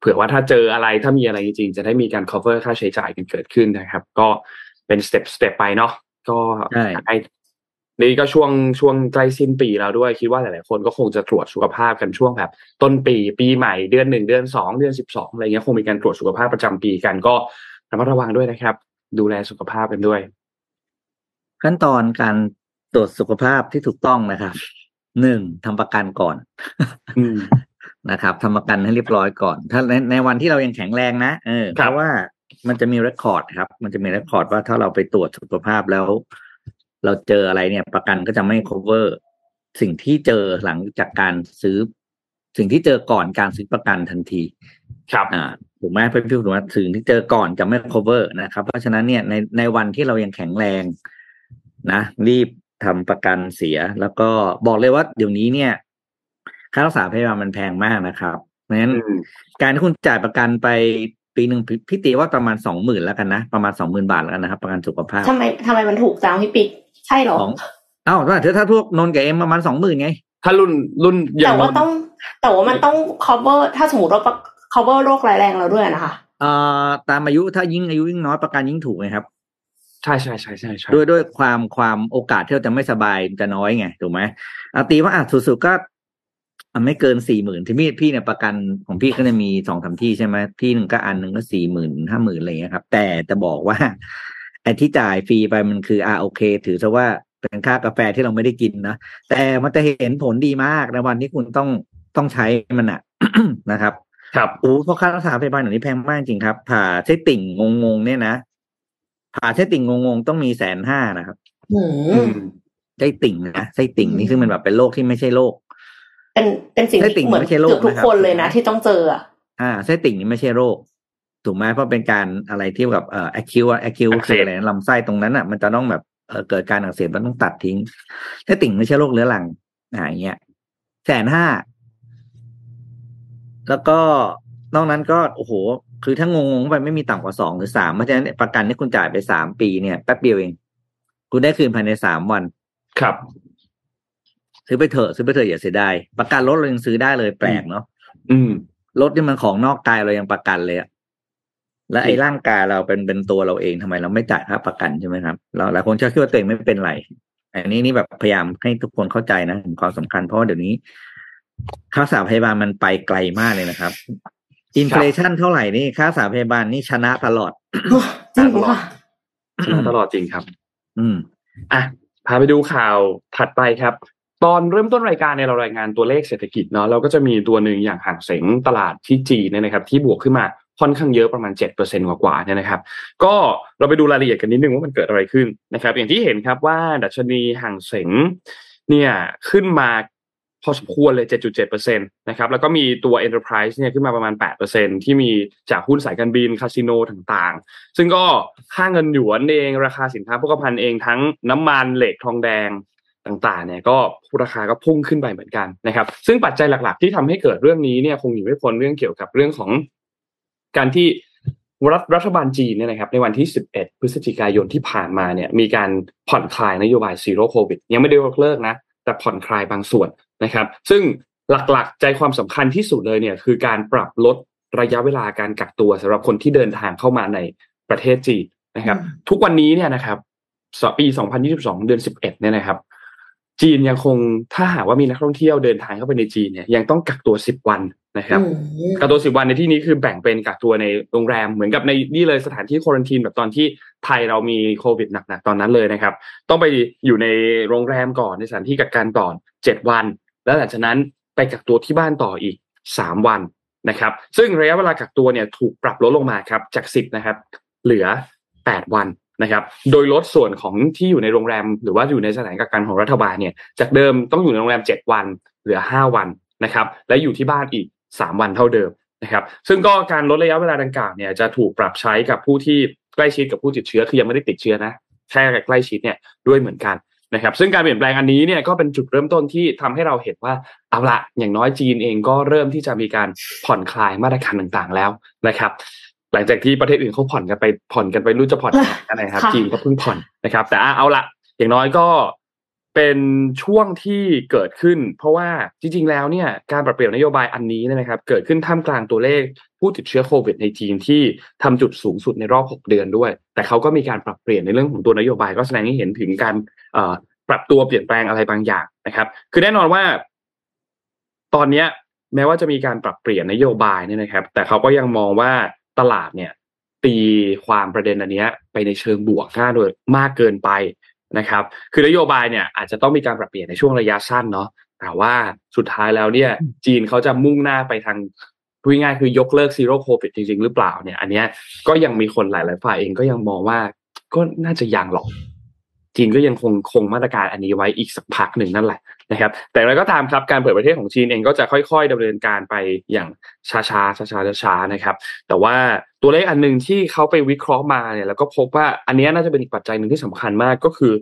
เผื่อว่าถ้าเจออะไรถ้ามีอะไรจริงๆจะได้มีการ cover ค่าใช้จ่ายกันเกิดขึ้นนะครับ ก็เป็นสเต็ปสเต็ปไปเนาะก็
ใช่
นี่ก็ช่วงช่วงใกล้สิ้นปีแล้วด้วยคิดว่าหลายๆคนก็คงจะตรวจสุขภาพกันช่วงแบบ ต้นปีปีใหม่เดือนหนึ่งเดือนสองเดือนสิบสองอะไรเงี้ยคงมีการตรวจสุขภาพประจำปีกันก็ระมัดระวังด้วยนะครับ ดูแลสุขภาพกันด้วย
ขั้นตอนการตรวจสุขภาพที่ถูกต้องนะครับหนึ่งทำประกันก่อนนะครับทำประกันให้เรียบร้อยก่อน ถ้าในในวันที่เรายังแข็งแรงนะเออเพราะว่ามันจะมีเรคคอร์ดครับ มันจะมีเรคคอร์ดว่าถ้าเราไปตรวจสุขภาพแล้ว เราเจออะไรเนี่ย ประกันก็จะไม่ cover สิ่งที่เจอหลังจากการซื้อ สิ่งที่เจอก่อนการซื้อประกันทันที
ครับ
อ่า ถูกไหมเพื่อนพี่ถูกไหมสิ่งที่เจอก่อนจะไม่ cover นะครับ เพราะฉะนั้นเนี่ยในในวันที่เรายังแข็งแรงนะ รีบทำประกันเสีย แล้วก็บอกเลยว่าเดี๋ยวนี้เนี่ย ค่ารักษาพยาบาลมันแพงมากนะครับเพราะฉะนั้นการที่คุณจ่ายประกันไปปีหนึ่งพี่ตีว่าประมาณสองหมื่นแล้วกันนะ ประมาณสองหมื่นบาทแล้วกันนะครับ ประกันสุขภาพ
ทำไมทำไมมันถูกจังพี่ปิ๊กใช่หรอ
อ้าวถ้าถ้าพวกนนกับเอ็มประมาณสองหมื่นไง
ถ้ารุ่นรุ่น
แต่ว่าต้อง แต่ว่ามันต้อง cover ถ้าสมมติว่า cover โรคร้ายแรงเราด้วยนะคะ
เอ่อตามอายุถ้ายิ่งอายุยิ่งน้อยประกันยิ่งถูกไงครับ
ใช่ใช่ใช่ใช่ใช่
ด้วยด้วยความความโอกาสที่เราจะไม่สบายจะน้อยไงถูกไหมอาตีว่าอะสุดๆก็ไม่เกินสี่หมื่นที่พี่พี่เนี่ยประกันของพี่ก็จะมีสองสาที่ใช่ไหมที่หนึ่งก็อันหนึ่งก็สี่หมื่นห้าหมื่นอะไรเงี้ยครับ แต่จะบอกว่าไอ้ที่จ่ายฟรีไปมันคืออ่าโอเค ถือซะว่าเป็นค่ากาแฟที่เราไม่ได้กินนะแต่มันจะเห็นผลดีมากในวันที่คุณต้องต้องใช้มันอะนะครับ
ครับ
โอ้เพราะค่ารักษาพยาบาลอย่างนี้แพงมากจริงครับ ผ่าใช้ติ่งงงๆเนี่ยนะผ่าใช้ติ่งงงๆต้องมีแสนห้านะครับไส้ติ่งนะไส้ติ่งนี่คือมันแบบเป็นโรคที่ไม่ใช่โรค
เป็นเป็นสิ่งที่เหมือนเกือบทุกคนเลยนะที่ต้องเจออะ
อ่าไส้ติ่งนี่ไม่ใช่โรคถูกไหมเพราะเป็นการอะไรที่แบบเอ่อแอคิวอะแอคิวคืออะไรลำไส้ตรงนั้นอะมันจะต้องแบบเออเกิดการอักเสบมันต้องตัดทิ้งไส้ติ่งไม่ใช่โรคเรื้อรังอ่าอย่างเงี้ยแสนห้า แล้วก็นอกนั้นก็โอ้โห คือถ้างงๆไปไม่มีต่ำกว่าสองหรือสามเพราะฉะนั้นประกันที่คุณจ่ายไปสามปีเนี่ยแป๊บเดียวเอง คุณได้คืนภายในสามวัน
ครับ
ซื้อไปเถอะซื้อไปเถอะอย่าเสียดายประกันรถเรายังซื้อได้เลยแปลกเนาะ
อืม
รถที่มันของนอกกายเรายังประกันเลยอะและไอ้ร่างกายเราเป็นเป็นตัวเราเองทำไมเราไม่จ่ายค่าประกันใช่ไหมครับ เราหลายคนชอบคิดว่าตัวเองไม่เป็นไรอันนี้นี่แบบพยายามให้ทุกคนเข้าใจนะถึงความสำคัญเพราะว่าเดี๋ยวนี้ ค่าสาพยาบาลมันไปไกลมากเลยนะครับอินฟลชันเท่าไหร่นี่ค่าสาพยาบาลนี่ชนะตลอด
จริงค่ะ
ชนะตลอดจริงครับ
อืม
อะพาไปดูข่าวถัดไปครับ ตอนเริ่มต้นรายการในเรารายงานตัวเลขเศรษฐกิจเนาะเราก็จะมีตัวหนึ่งอย่างห่างเสงตลาดที่จีนเนี่ยนะครับ ที่บวกขึ้นมาค่อนข้างเยอะประมาณ 7%กว่าๆเนี่ยนะครับ ก็เราไปดูรายละเอียดกันนิดนึงว่ามันเกิดอะไรขึ้นนะครับ อย่างที่เห็นครับว่าดัชนีห่างเสงเนี่ยขึ้นมา พอสมควรเลย 7.7%นะครับ แล้วก็มีตัว Enterprise เนี่ยขึ้นมาประมาณ 8%ที่มีจากหุ้นสายการบิน คาสิโนต่างๆ ซึ่งก็ค่าเงินหยวนเอง ราคาสินค้าโภคภัณฑ์เองทั้งน้ำมันเหล็กทองแดงต่างๆ เนี่ยก็ราคาก็พุ่งขึ้นไปเหมือนกันนะครับ ซึ่งปัจจัยหลักๆ ที่ทำให้เกิดเรื่องนี้เนี่ยคงอยู่ไม่พ้นเรื่องเกี่ยวกับเรื่องของการที่รัฐรัฐบาลจีนเนี่ยนะครับในวันที่ 11 พฤศจิกายนที่ผ่านมาเนี่ยมีการผ่อนคลายนโยบายซีโร่โควิดยังไม่ได้ยกเลิกนะ แต่ผ่อนคลายบางส่วน นะครับ ซึ่งหลักๆ ใจความสำคัญที่สุดเลยเนี่ยคือการปรับลดระยะเวลาการกักตัวสำหรับคนที่เดินทางเข้ามาในประเทศจีนนะครับ ทุกวันนี้เนี่ยนะครับปี 2022 เดือน 11 เนี่ยนะครับ จีนยังคงถ้าหากว่ามีนักท่องเที่ยวเดินทางเข้าไปในจีนเนี่ยยังต้องกักตัวสิบวันนะครับกักตัวสิบวันในที่นี้คือแบ่งเป็นกักตัวในโรงแรมเหมือนกับในนี่เลยสถานที่ควอนตีนแบบตอนที่ไทยเรามีโควิดหนักๆตอนนั้นเลยนะครับ ต้องไปอยู่ในโรงแรมก่อนในสถานที่กักกันก่อนเจ็ดวัน แล้วหลังจากนั้นไปกักตัวที่บ้านต่ออีกสามวันนะครับ ซึ่งระยะเวลากักตัวเนี่ยถูกปรับลดลงมาครับจากสิบนะครับเหลือแปดวันนะครับ โดยลดส่วนของที่อยู่ในโรงแรม หรือว่าอยู่ในสถานกักกันของรัฐบาลเนี่ยจากเดิมต้องอยู่ในโรงแรม 7 วัน เหลือ 5 วันนะครับ และอยู่ที่บ้านอีก 3 วันเท่าเดิมนะครับซึ่งก็การลดระยะเวลาดังกล่าวเนี่ยจะถูกปรับใช้กับผู้ที่ใกล้ชิดกับผู้ติดเชื้อคือยังไม่ได้ติดเชื้อนะแค่ใกล้ชิดเนี่ยด้วยเหมือนกัน นะครับซึ่งการเปลี่ยนแปลงอันนี้เนี่ยก็เป็นจุดเริ่มต้นที่ทำให้เราเห็นว่าเอาละอย่างน้อยจีนเองก็เริ่มที่จะมีการผ่อนคลายมาตรการต่างๆแล้วนะครับ หลังจากที่ประเทศอื่นเขาผ่อนกันไปผ่อนกันไปรู้จะผ่อนกันไหนครับจีนก็เพิ่งผ่อนนะครับ แต่เอาละอย่างน้อยก็เป็นช่วงที่เกิดขึ้น เพราะว่าจริง ๆ แล้วเนี่ยการปรับเปลี่ยนนโยบายอันนี้นะครับ เกิดขึ้นท่ามกลางตัวเลข ผู้ติดเชื้อโควิดในจีนที่ทำจุดสูงสุดในรอบ 6 เดือนด้วย แต่เขาก็มีการปรับเปลี่ยนในเรื่องของตัวนโยบาย ก็แสดงให้เห็นถึงการปรับตัวเปลี่ยนแปลงอะไรบางอย่างนะครับ คือแน่นอนว่า ตอนเนี้ย แม้ว่าจะมีการปรับเปลี่ยนนโยบายเนี่ยนะครับ แต่เขาก็ยังมองว่าตลาดเนี่ย ตีความประเด็นอันนี้ไปในเชิงบวกค่าโดยมากเกินไปนะครับ คือนโยบายเนี่ยอาจจะต้องมีการปรับเปลี่ยนในช่วงระยะสั้นเนาะแต่ว่าสุดท้ายแล้วเนี่ย จีนเขาจะมุ่งหน้าไปทาง พูดง่ายคือยกเลิกซีโร่โควิดจริง ๆ หรือเปล่าเนี่ย อันเนี้ยก็ยังมีคนหลายๆฝ่ายเองก็ยังมองว่าก็น่าจะยังหรอกจีนก็ยังคงคงมาตรการอันนี้ไว้อีกสักพักหนึ่งนั่นแหละนะครับ แต่อะไรก็ตามครับการเปิดประเทศของจีนเองก็จะค่อยๆดำเนินการไปอย่างช้าๆช้าๆช้าๆนะครับ แต่ว่าตัวเลขอันหนึ่งที่เขาไปวิเคราะห์มาเนี่ยแล้วก็พบว่าอันนี้น่าจะเป็นอีกปัจจัยหนึ่งที่สำคัญมากก็คือ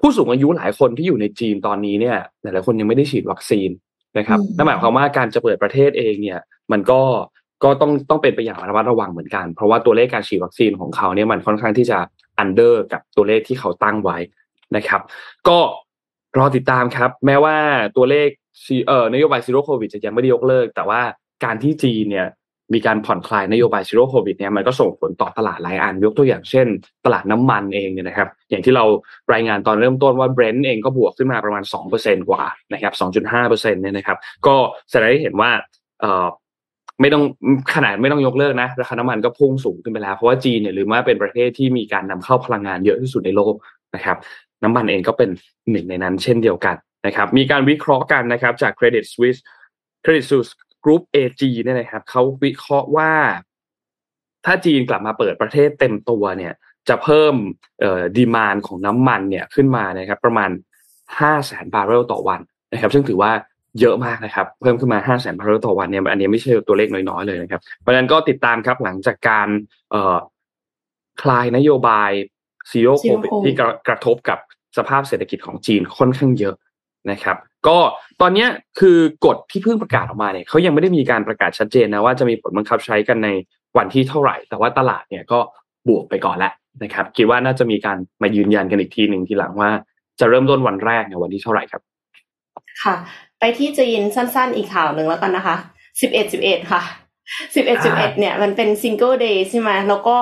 ผู้สูงอายุหลายคนที่อยู่ในจีนตอนนี้เนี่ยหลายๆคนยังไม่ได้ฉีดวัคซีน นะครับนั่นหมายความว่าการจะเปิดประเทศเองเนี่ย มันก็ก็ต้องต้องเป็นไปอย่างระมัดระวังเหมือนกัน เพราะว่าตัวเลขการฉีดวัคซีนของเขาเนี่ยมันค่อนข้างที่จะ under กับตัวเลขที่เขาตั้งไว้นะครับ ก็รอติดตามครับ แม้ว่าตัวเลขเอ่อนโยบาย Zero Covid จะยังไม่ได้ยกเลิก แต่ว่าการที่จีนเนี่ย มีการผ่อนคลายนโยบาย Zero Covid เนี่ยมันก็ส่งผลต่อตลาดหลายอัน ยกตัวอย่างเช่น ตลาดน้ำมันเองเนี่ยนะครับ อย่างที่เรารายงานตอนเริ่มต้นว่าเบรนท์เองก็บวกขึ้นมาประมาณ 2%กว่านะครับ 2.5%เนี่ยนะครับ ก็แสดงให้เห็นว่าเอ่อไม่ต้องขนาดไม่ต้องยกเลิกนะราคาน้ำมันก็พุ่งสูงขึ้นไปแล้ว เพราะว่าจีนเนี่ยหรือว่าเป็นประเทศที่มีการนำเข้าพลังงานเยอะที่สุดในโลกนะครับ น้ำมันเองก็เป็นหนึ่งในนั้นเช่นเดียวกันนะครับ มีการวิเคราะห์กันนะครับจาก Credit Suisse Credit Suisse Group AG เนี่ยนะครับเขาวิเคราะห์ว่า ถ้าจีนกลับมาเปิดประเทศเต็มตัวเนี่ย จะเพิ่มเอ่อ demand ของน้ำมันเนี่ยขึ้นมานะครับ ประมาณห้าแสนบาร์เรลต่อวันนะครับ ซึ่งถือว่าเยอะมากนะครับ เพิ่มขึ้นมา5 0 0 0 0 0 บาร์เรลต่อวันเนี่ย อันนี้ไม่ใช่ตัวเลขน้อยๆเลยนะครับ เพราะฉะนั้นก็ติดตามครับหลังจากการเอ่อคลายนโยบาย Zero Covid ที่กระทบกับสภาพเศรษฐกิจของจีนค่อนข้างเยอะ นะครับ ก็ตอนนี้คือกฎที่เพิ่งประกาศออกมาเนี่ยเขายังไม่ได้มีการประกาศชัดเจนนะว่าจะมีผลบังคับใช้กันในวันที่เท่าไหร่ แต่ว่าตลาดเนี่ยก็บวกไปก่อนแล้วนะครับ คิดว่าน่าจะมีการมายืนยันกันอีกทีหนึ่งทีหลังว่าจะเริ่มต้นวันแรกในวันที่เท่าไหร่ครับ
ค่ะ ไปที่จีนสั้น ๆ อีกข่าวหนึ่งแล้วกันนะคะสิบเอ็ดสิบเอ็ดค่ะสิบเอ็ดสิบเอ็ดเนี่ยมันเป็น Single Day ใช่ไหมแล้วก็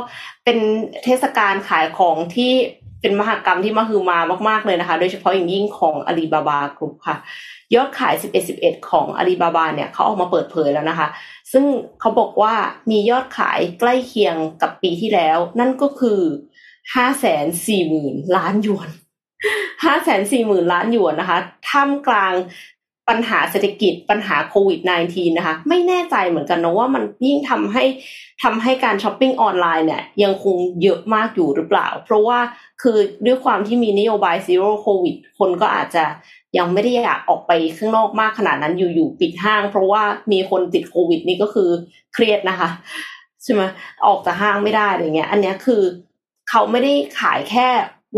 เป็นเทศกาลขายของที่ เป็นมหากรรมที่มาคือมามาก ๆ เลยนะคะ โดยเฉพาะอย่างยิ่งของ Alibaba Group ค่ะ ยอดขาย 11 11 ของอาลีบาบาเนี่ยเขาออกมาเปิดเผยแล้วนะคะ ซึ่งเขาบอกว่ามียอดขายใกล้เคียงกับปีที่แล้ว นั่นก็คือ 5 4 0 0 0 0 ล้านหยวน 5 4 0 0 0 0 ล้านหยวนนะคะ ท่ามกลาง ปัญหาเศรษฐกิจปัญหาโควิด -19 นะคะ ไม่แน่ใจเหมือนกันนะว่ามันยิ่งทำให้ทำให้การช้อปปิ้งออนไลน์เนี่ยยังคงเยอะมากอยู่หรือเปล่า เพราะว่าคือด้วยความที่มีนโยบาย Zero COVID คนก็อาจจะยังไม่ได้อยากออกไปข้างนอกมากขนาดนั้นอยู่ๆปิดห้าง เพราะว่ามีคนติดโควิดนี่ก็คือเครียดนะคะใช่ไหมออกจากห้างไม่ได้อะไรเงี้ย อันนี้คือเขาไม่ได้ขายแค่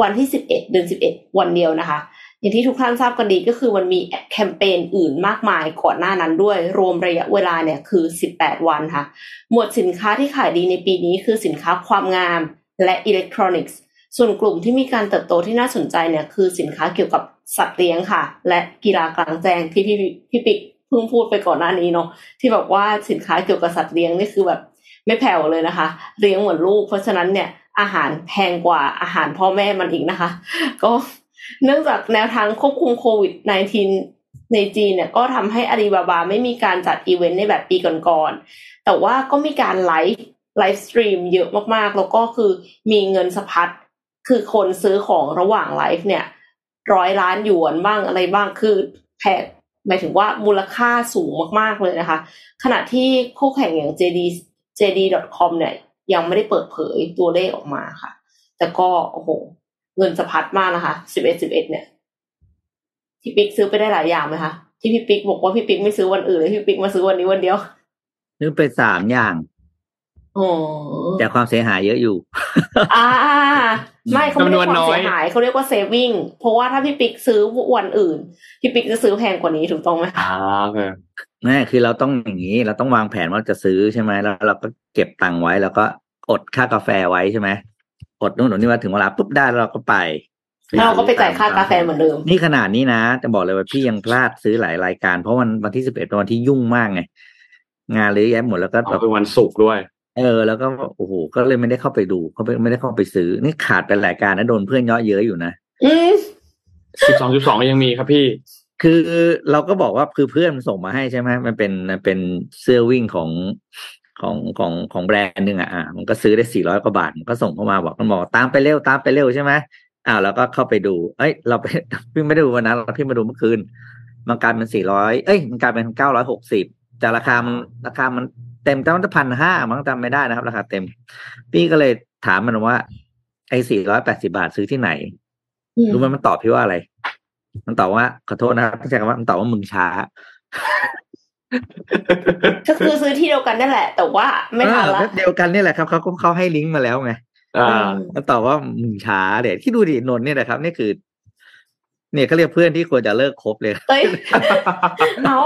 วันที่สิบเอ็ดเดือนสิบเอ็ดวันเดียวนะคะ อย่างที่ทุกท่านทราบกันดีก็คือมันมีแคมเปญอื่นมากมายก่อนหน้านั้นด้วย รวมระยะเวลาเนี่ยคือ 18 วันค่ะ หมวดสินค้าที่ขายดีในปีนี้คือสินค้าความงามและอิเล็กทรอนิกส์ ส่วนกลุ่มที่มีการเติบโตที่น่าสนใจเนี่ยคือสินค้าเกี่ยวกับสัตว์เลี้ยงค่ะ และกีฬากลางแจ้งที่พี่พี่ปิ๊กเพิ่งพูดไปก่อนหน้านี้เนาะที่บอกว่าสินค้าเกี่ยวกับสัตว์เลี้ยงนี่คือแบบไม่แผ่วเลยนะคะ เลี้ยงเหมือนลูก เพราะฉะนั้นเนี่ยอาหารแพงกว่าอาหารพ่อแม่มันอีกนะคะ ก็ เนื่องจากแนวทางควบคุมโควิด -19 ในจีนเนี่ยก็ทำให้อาลีบาบาไม่มีการจัดอีเวนต์ในแบบปีก่อนๆ แต่ว่าก็มีการไลฟ์ไลฟ์สตรีมเยอะมากๆ แล้วก็คือมีเงินสะพัด คือคนซื้อของระหว่างไลฟ์เนี่ยร้อยล้านหยวนบ้างอะไรบ้างคือแพงหมายถึงว่ามูลค่าสูงมากๆเลยนะคะ ขณะที่คู่แข่งอย่าง JD JD.com เนี่ยยังไม่ได้เปิดเผยตัวเลขออกมาค่ะ แต่ก็โอ้โห เงินสะพัดมากนะคะสิบเอ็ดสิบเอ็ดเนี่ยพี่ปิ๊กซื้อไปได้หลายอย่างไหมคะที่พี่ปิ๊กบอกว่าพี่ปิ๊กไม่ซื้อวันอื่นเลยพี่ปิ๊กมาซื้อวันนี้วันเดียว
ซื้อไปสามอย่าง
อ๋อ
แต่ความเสียหายเยอะอยู่
อ่า ไม่เขาไม่ได้
จำนวน
ความ
น้อย
เสียหายเขาเรียกว่าเซฟวิ่งเพราะว่าถ้าพี่ปิ๊กซื้อวันอื่น พี่ปิ๊กจะซื้อแพงกว่านี้ถูกต้องไหม
อ่าโอเค
นั่นคือเราต้องอย่างนี้ เราต้องวางแผนว่าจะซื้อใช่ไหมแล้วเราก็เก็บตังค์ไว้ แล้วก็อดค่ากาแฟไว้ใช่ไหม อดนู่นอดนี่ว่าถึงเวลาปุ๊บได้แล้วเราก็ไป
แล้วเราก็ไปจ่ายค่ากาแฟเหมือนเดิม
นี่ขนาดนี้นะจะบอกเลยว่าพี่ยังพลาดซื้อหลายรายการ เพราะวันวันที่สิบเอ็ดเป็นวันที่ยุ่งมากไง งานเลยแย้หมดแล้วก็
เอา
แบบ
เป็นวันศุกร์ด้วย
เออ แล้วก็โอ้โหก็เลยไม่ได้เข้าไปดูเขาไม่ได้เข้าไปซื้อ นี่ขาดไปรายการนะโดนเพื่อนเย่อเยอะอยู่นะ
อืม
สิบสองสิบสองยังมีครับพี่
คือเราก็บอกว่าคือเพื่อนมันส่งมาให้ใช่ไหมมันเป็นมันเป็นเสื้อวิ่งของ ของของของแบรนด์หนึ่งอะอะมันก็ซื้อได้สี่ร้อยกว่าบาท มันก็ส่งเข้ามาบอกมันบอกตามไปเร็วตามไปเร็วใช่ไหมอ้าวแล้วก็เข้าไปดู เอ้ย เราไปพี่ไม่ได้ดูวันนั้นเราพี่มาดูเมื่อคืน มันกลายเป็นสี่ร้อยเอ้ย มันกลายเป็นเก้าร้อยหกสิบแต่ราคามันราคามันเต็มแต่มันจะพันห้ามันจำไม่ได้นะครับ ราคาเต็ม พี่ก็เลยถามมันว่า ไอ้สี่ร้อยแปดสิบาทซื้อที่ไหน รู้ไหมมันตอบพี่ว่าอะไร มันตอบว่าขอโทษนะครับไม่ใช่คำว่ามันตอบว่ามึงช้า
ก็คือซื้อที่เดียวกันนั่นแหละ แต่ว่าไม่ทัน
เออ
ละ
เว็บเดียวกันนี่แหละครับเขาก็เขาให้ลิงก์มาแล้วไง
อ่า
มันตอบว่ามึงช้าเดี๋ยวที่ดูดินนท์เนี่ยนะครับ นี่คือ เนี่ยเขาเรียกเพื่อนที่ควรจะเลิกคบเลย
เอ้ยเอา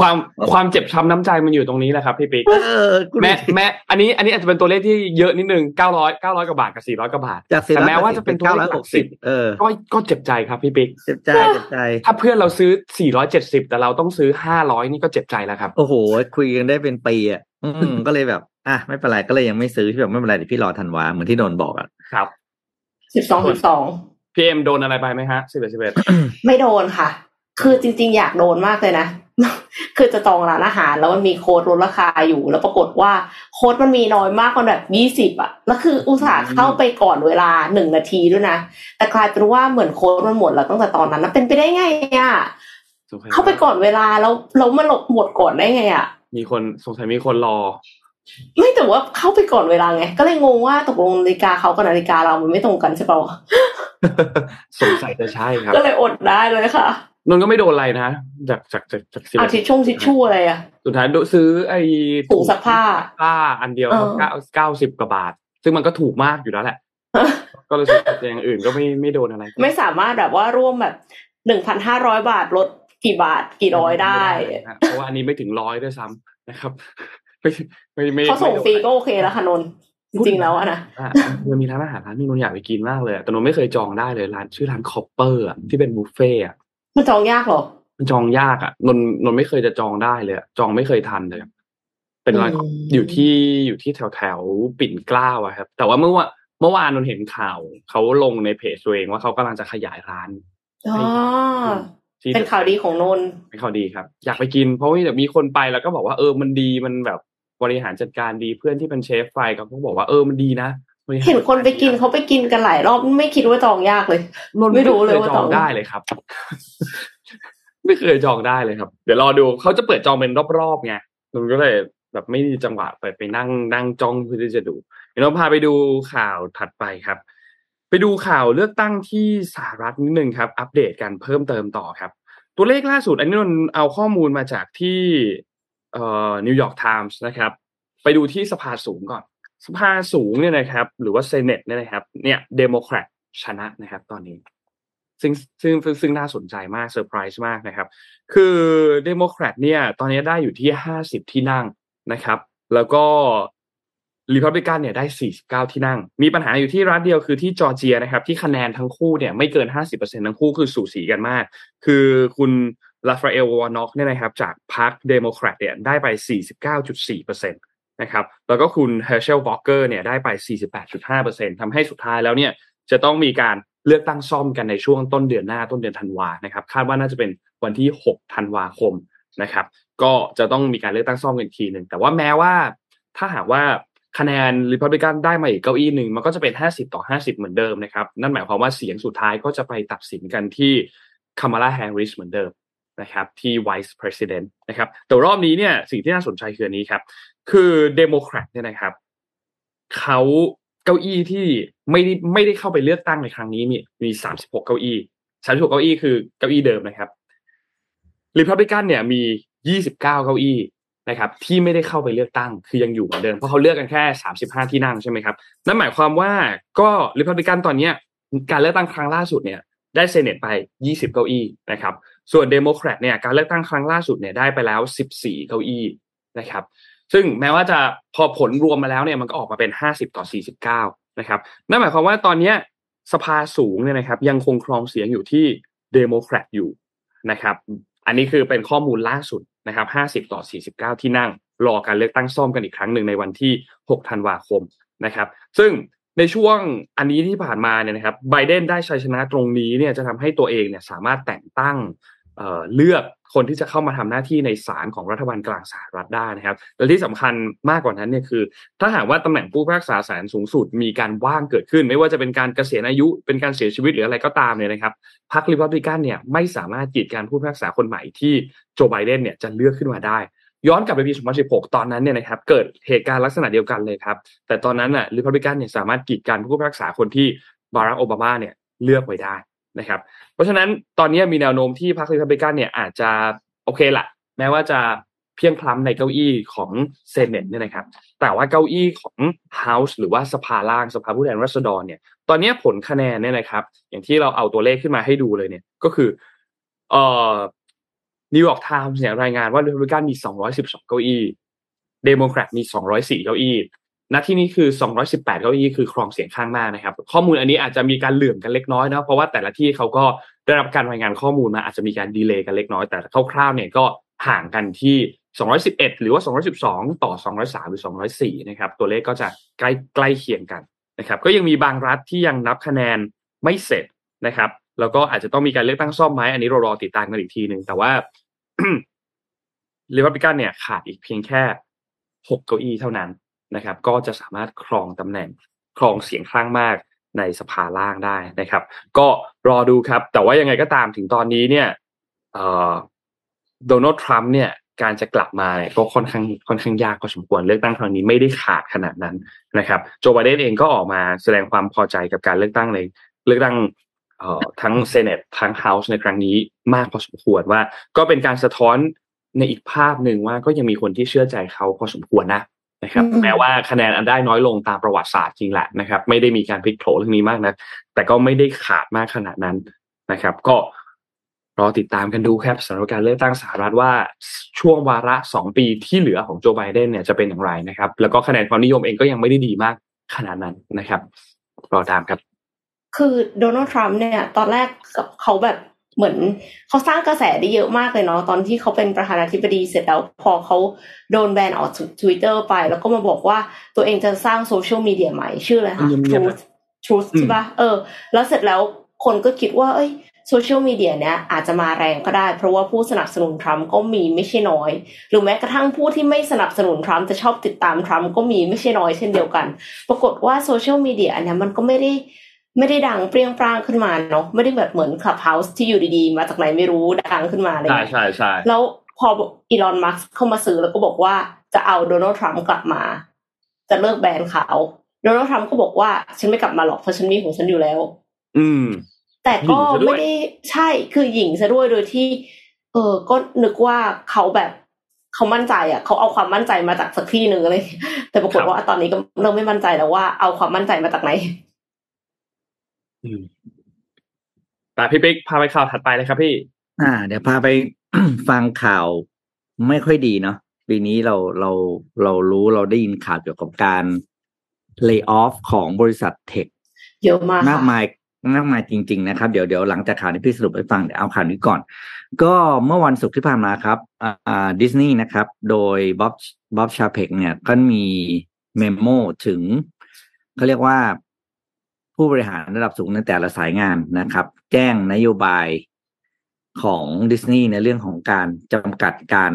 ความความเจ็บช้ำน้ำใจมันอยู่ตรงนี้แหละครับพี่ปิ๊ก
เออคุณ
แม้แม้อันนี้อันนี้อาจจะเป็นตัวเลขที่เยอะนิดนึงเก้าร้อยเก้าร้อยกว่าบาทกับสี่ร้อยกว่าบาท
จากสี่
แต่
ร้อย
แม้ว่าจะเป็นตัว
เก้า
เล
ร้อย
ขห
ห
ลั
ก
ก
สิ
สิ
บบเออ
ก็ก็เจ็บใจครับพี่ปิ๊ก
เจ็บใจเจ็บใจ
ถ้าเพื่อนเราซื้อสี่ร้อยเจ็ดสิบแต่เราต้องซื้อห้าร้อยนี่ก็เจ็บใจแล้วครับ
โอ้โห คุยกันได้เป็นปีอะอืมก็เลยแบบอะไม่เป็นไรก็เลยยังไม่ซื้อพี่แบบไม่เป็นไรเดี๋ยวพี่รอธันวาเหมือนที่นนท์บอกอะ
ครับ
สิบสองสิบสอง
พี่เอ็มโดนอะไรไปไหมฮะสิบเอ็ดสิบเอ็ด
ไม่โดนค่ะ คือจริง ๆ อยากโดนมากเลยนะ คือจะจองร้านอาหาร แล้วมันมีโค้ดลดราคาอยู่ แล้วปรากฏว่าโค้ดมันมีน้อยมากมันแบบยี่สิบอะแล้วคืออุตส่าห์เข้าไปก่อนเวลาหนึ่งนาทีด้วยนะ แต่กลายเป็นว่าเหมือนโค้ดมันหมดแล้วตั้งแต่ตอนนั้นนะเป็นไปได้ไงอะเข้าไปก่อนเวลาแล้วแล้วมันหลบหมดก่อนได้ไงอะ
มีคนสงสัยมีคนรอ
ไม่แต่ว่าเข้าไปก่อนเวลาไง ก็เลยงงว่าตกลงนาฬิกาเขากับนาฬิกาเรามันไม่ตรงกันใช่เปล่าวะ
สงสัยจะใช่ครับ
ก็เลยอดได้เลยค่ะ
นนท์ก็ไม่โดนอะไรนะจากจากจากจากสิบ
เอาทิชชู่ทิชชู่อะไรอะ
สุดท้ายดูซื้อไอ้
ถุงซักผ้า
ผ้าอันเดียว
เออ
เก้าเก้าสิบกว่าบาท ซึ่งมันก็ถูกมากอยู่แล้วแหละ ก็เลยซื้อแต่อย่างอื่นก็ไม่ไม่โดนอะไร
ไม่สามารถแบบว่าร่วมแบบหนึ่งพันห้าร้อยบาทลดกี่บาทกี่ร้อยได้
นะเพราะว่าอันนี้ไม่ถึงร้อยด้วยซ้ำนะครับไม่ไม่ไม่
เขาส่ง
ไม่โดน
ฟรีก็โอเคแล้วค่ะนนท์จริงๆแล้วอะนะ
อะมันมีร้านอาหารร้านนึงนนท์อยากไปกินมากเลยอะแต่นนท์ไม่เคยจองได้เลยร้านชื่อร้านคอปเปอร์อะที่เป็นบุฟเฟ่อะ
มันจองยากเหรอ
มันจองยากอะนนท์นนท์ไม่เคยจะจองได้เลยอะจองไม่เคยทันเลยอะเป็นร้าน
อืม
อยู่ที่อยู่ที่แถวแถวปิ่นเกล้าอะครับ แต่ว่าเมื่อวานเมื่อวานนนท์เห็นข่าวเขาลงในเพจตัวเองว่าเขากำลังจะขยายร้าน
อ๋อ
ที่
เป็นข่าวดีของนนท์
เป็นข่าวดีครับ อยากไปกินเพราะว่าเดี๋ยวมีคนไปแล้วก็บอกว่าเออมันดีมันแบบบริหารจัดการดีเพื่อนที่เป็นเชฟไฟเขาก็บอกว่าเออมันดีนะบริาร
เห็นคนไปกินเขาไปกินกันหลายรอบไม่คิดว่าจองยากเลย
นนท์
ไม่รู้เลยว่า
คจอง
จอง
ได้เลยครับ ไม่เคยจองได้เลยครับ เดี๋ยวรอดูเขาจะเปิดจองเป็นรอบๆไงนนท์ก็เลยแบบไม่มีจังหวะไปไปนั่งนั่งจ้องเพื่อที่จะดูเดี๋ยวเราพาไปดูข่าวถัดไปครับ ไปดูข่าวเลือกตั้งที่สหรัฐนิดนึงครับ อัปเดตกันเพิ่มเติมต่อครับ ตัวเลขล่าสุด อันนี้นนท์เอาข้อมูลมาจากที่เอ่อนิวยอร์กไทมส์นะครับ ไปดูที่สภาสูงก่อน สภาสูงเนี่ยนะครับ หรือว่า Senate เนี่ยนะครับ เนี่ยเดโมแครตชนะนะครับ ตอนนี้ ซึ่งซึ่งซึ่งน่าสนใจมากเซอร์ไพรส์มากนะครับ คือเดโมแครตเนี่ย ตอนนี้ได้อยู่ที่ห้าสิบที่นั่งนะครับ แล้วก็รีพับลิกันเนี่ยได้ 49 ที่นั่ง มีปัญหาอยู่ที่รัฐเดียวคือที่จอร์เจียนะครับ ที่คะแนนทั้งคู่เนี่ยไม่เกิน 50%ทั้งคู่คือสูสีกันมาก คือคุณลาฟาเอลวอร์น็อกเนี่ยนะครับ จากพรรคเดโมแครตเนี่ยได้ไป 49.4% นะครับแล้วก็คุณเฮอร์เชลวอลเกอร์เนี่ยได้ไป 48.5%ทำให้สุดท้ายแล้วเนี่ยจะต้องมีการเลือกตั้งซ่อมกันในช่วงต้นเดือนหน้าต้นเดือนธันวานะครับคาดว่าน่าจะเป็นวันที่ 6 ธันวาคมนะครับก็จะต้องมีการเลือกตั้งซ่อมกันอีกทีหนึ่งแต่ว่าแม้ว่าถ้าหากว่าคะแนนริพับลิกันได้มาอีกเก้าอี้หนึ่งมันก็จะเป็น 50 ต่อ 50 เหมือนเดิมนะครับนั่นหมายความว่าเสียงสุดท้ายก็จะไปตัดสินกันที่คามาลาแฮร์ริสเหมือนเดิมนะครับที่ Vice President นะครับแต่รอบนี้เนี่ยสิ่งที่น่าสนใจคืออันนี้ครับ คือเดโมแครตเนี่ยนะครับเขาเก้าอี้ที่ไม่ได้ไม่ได้เข้าไปเลือกตั้งในครั้งนี้มีมีสามสิบหกเก้าอี้สามสิบหกเก้าอี้คือเก้าอี้เดิมนะครับริพับลิกันเนี่ยมียี่สิบเก้าเก้าอี้นะครับ ที่ไม่ได้เข้าไปเลือกตั้ง คือยังอยู่เหมือนเดิมเพราะเขาเลือกกันแค่35ที่นั่งใช่ไหมครับนั่นหมายความว่าก็ริพับลิกันตอนเนี้ยการเลือกตั้งครั้งล่าสุดเนี่ย ได้ Senate ไป20เก้าอี้นะครับ ส่วนเดโมแครตเนี่ยการเลือกตั้งครั้งล่าสุดเนี่ยได้ไปแล้ว14เก้าอี้นะครับ ซึ่งแม้ว่าจะพอผลรวมมาแล้วเนี่ยมันก็ออกมาเป็น 50 ต่อ 49 นะครับ นั่นหมายความว่าตอนนี้สภาสูงเนี่ยนะครับ ยังคงครองเสียงอยู่ที่เดโมแครตอยู่นะครับ อันนี้คือเป็นข้อมูลล่าสุดนะครับ 50 ต่อ 49 ที่นั่ง รอการเลือกตั้งซ่อมกันอีกครั้งหนึ่งในวันที่ 6 ธันวาคมนะครับ ซึ่งในช่วงอันนี้ที่ผ่านมาเนี่ยนะครับไบเดนได้ชัยชนะตรงนี้เนี่ยจะทำให้ตัวเองเนี่ยสามารถแต่งตั้ง เลือกคนที่จะเข้ามาทำหน้าที่ในศาลของรัฐบาลกลางสหรัฐได้นะครับ และที่สำคัญมากกว่านั้นเนี่ยคือ ถ้าหากว่าตำแหน่งผู้พิพากษาศาลสูงสุดมีการว่างเกิดขึ้น ไม่ว่าจะเป็นการเกษียณอายุเป็นการเสียชีวิตหรืออะไรก็ตามเนี่ยนะครับพรรคริพับลิกันเนี่ยไม่สามารถกีดการผู้พิพากษาคนใหม่ที่โจไบเดนเนี่ยจะเลือกขึ้นมาได้ ย้อนกลับไปปี 2016 ตอนนั้นเนี่ยนะครับเกิดเหตุการณ์ลักษณะเดียวกันเลยครับแต่ตอนนั้นน่ะริพับลิกันเนี่ยสามารถกีดกันผู้พิพากษาคนที่บารักโอบามาเนี่ยเลือกไว้ได้ นะครับ เพราะฉะนั้นตอนนี้มีแนวโน้มที่พรรคริพับลิกันเนี่ยอาจจะโอเคละแม้ว่าจะเพลี่ยงพล้ำในเก้าอี้ของ Senate เนี่ยนะครับ แต่ว่าเก้าอี้ของ House หรือว่าสภาล่างสภาผู้แทนราษฎรเนี่ย ตอนนี้ผลคะแนนเนี่ยนะครับ อย่างที่เราเอาตัวเลขขึ้นมาให้ดูเลยเนี่ย ก็คือเอ่อนิวยอร์กไทม์เนี่ยรายงานว่ารีพับลิกันมี 212 เก้าอี้เดโมแครตมี 204 เก้าอี้ ณที่นี้คือ 218 เก้าอี้คือครองเสียงข้างมากนะครับ ข้อมูลอันนี้อาจจะมีการเหลื่อมกันเล็กน้อยนะเพราะว่าแต่ละที่เขาก็ได้รับการรายงานข้อมูลมาอาจจะมีการดีเลย์กันเล็กน้อยแต่คร่าวๆเนี่ยก็ห่างกันที่ 211 หรือว่า 212 ต่อ 203 หรือ 204 นะครับ ตัวเลขก็จะใกล้ใกล้เคียงกันนะครับ ก็ยังมีบางรัฐที่ยังนับคะแนนไม่เสร็จนะครับ แล้วก็อาจจะต้องมีการเลือกตั้งซ่อมไหมอันนี้เรารอติดตามกันอีกทีหนึ่งแต่ว่าริพับลิกันเนี่ยขาดอีกเพียงแค่ 6 เก้าอี้เท่านั้น นะครับ ก็จะสามารถครองตำแหน่งครองเสียงข้างมากในสภาล่างได้นะครับ ก็รอดูครับ แต่ว่ายังไงก็ตามถึงตอนนี้เนี่ยโดนัลด์ทรัมป์เนี่ยการจะกลับมาเนี่ยก็ค่อนข้างค่อนข้างยากพอสมควรเลือกตั้งครั้งนี้ไม่ได้ขาดขนาดนั้นนะครับ โจไบเดนเองก็ออกมาแสดงความพอใจกับการเลือกตั้งในเลือกตั้งทั้งเซเนตทั้งเฮาส์ในครั้งนี้มากพอสมควรว่า ก็เป็นการสะท้อนในอีกภาพหนึ่งว่าก็ยังมีคนที่เชื่อใจเขาพอสมควรนะ นะครับแม้ว่าคะแนนอันได้น้อยลงตามประวัติศาสตร์จริงแหละนะครับ ไม่ได้มีการพลิกโผเรื่องนี้มากนะแต่ก็ไม่ได้ขาดมากขนาดนั้นนะครับ ก็รอติดตามกันดูครับสำหรับการเลือกตั้งสหรัฐว่าช่วงวาระสองปีที่เหลือของโจไบเดนเนี่ยจะเป็นอย่างไรนะครับ แล้วก็คะแนนความนิยมเองก็ยังไม่ได้ดีมากขนาดนั้นนะครับ รอตามครับ
คือโดนัลด์ทรัมป์เนี่ย ตอนแรกเขาแบบ เหมือนเขาสร้างกระแสได้เยอะมากเลยเนาะตอนที่เขาเป็นประธานาธิบดีเสร็จแล้วพอเขาโดนแบนออกจากทวิตเตอร์ไป แล้วก็มาบอกว่าตัวเองจะสร้างโซเชียลมีเดียใหม่ชื่ออะไรคะ Truth Truth ใช่ปะเออ แล้วเสร็จแล้วคนก็คิดว่า เอ้ยโซเชียลมีเดียเนี้ยอาจจะมาแรงก็ได้ เพราะว่าผู้สนับสนุนทรัมป์ก็มีไม่ใช่น้อย หรือแม้กระทั่งผู้ที่ไม่สนับสนุนทรัมป์จะชอบติดตามทรัมป์ก็มีไม่ใช่น้อยเช่นเดียวกัน ปรากฏว่าโซเชียลมีเดียอันนี้มันก็ไม่ได้ ไม่ได้ดังเปรี้ยงปร้างขึ้นมาเนาะไม่ได้แบบเหมือนคลับเฮาส์ที่อยู่ดีๆ มาจากไหนไม่รู้ดังขึ้นมาเลย
ใช่ใช่ใช่
แล้วพออีลอนมัสเข้ามาซื้อแล้วก็บอกว่าจะเอาโดนัลด์ทรัมป์กลับมา จะเลิกแบนเขาโดนัลด์ทรัมป์ก็บอกว่าฉันไม่กลับมาหรอกเพราะฉันมีของฉันอยู่แล้ว
อืม
แต่ก็ไม่ได้ใช่คือหญิงซะด้วยโดยที่ เออก็นึกว่าเขาแบบเขามั่นใจอะเขาเอาความมั่นใจมาจากสักที่หนึ่งเลย แต่ปรากฏว่าตอนนี้ก็เริ่มไม่มั่นใจแล้วว่าเอาความมั่นใจมาจากไหน
อืม แต่พี่ปิ๊กพาไปข่าวถัดไปเลยครับพี่
อ่า เดี๋ยวพาไปฟังข่าวไม่ค่อยดีเนาะปีนี้เราเราเรารู้เราได้ยินข่าวเกี่ยวกับการ layoff ของบริษัท tech
เยอะมาก
มากมายมากมายจริง ๆ นะครับ เดี๋ยวเดี๋ยวหลังจากข่าวนี้พี่สรุปให้ฟังเดี๋ยวเอาข่าวนี้ก่อน ก็เมื่อวันศุกร์ที่ผ่านมาครับอ่าดิสนีย์นะครับ โดยบ๊อบบ๊อบชาเพกเนี่ยก็มี memo ถึงเขาเรียกว่า ผู้บริหารระดับสูงในแต่ละสายงานนะครับ แจ้งนโยบายของดิสนีย์ในเรื่องของการจำกัดการ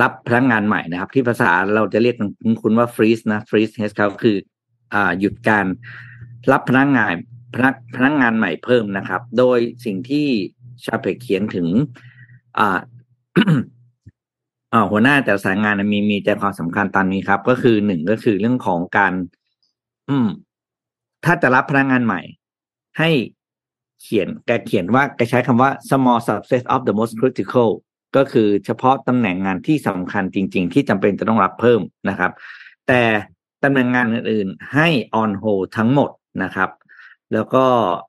รับพนักงานใหม่นะครับ ที่ภาษาเราจะเรียกกันว่า freeze นะ freeze headcount คืออ่าหยุดการรับพนักงานพนักพนักงานใหม่เพิ่มนะครับ โดยสิ่งที่ชาเพกเขียนถึงอ่าหัวหน้าแต่สายงานมีมีใจความสำคัญตามนี้ครับ ก็คือหนึ่งก็คือเรื่องของการ อืม ถ้าจะรับพนักงานใหม่ ให้เขียนแกเขียนว่าแกใช้คำว่า small subset of the most critical ก็คือเฉพาะตำแหน่งงานที่สำคัญจริง ๆ ที่จำเป็นจะต้องรับเพิ่มนะครับ แต่ตำแหน่งงานอื่น ๆ ให้ on hold ทั้งหมดนะครับ แล้วก็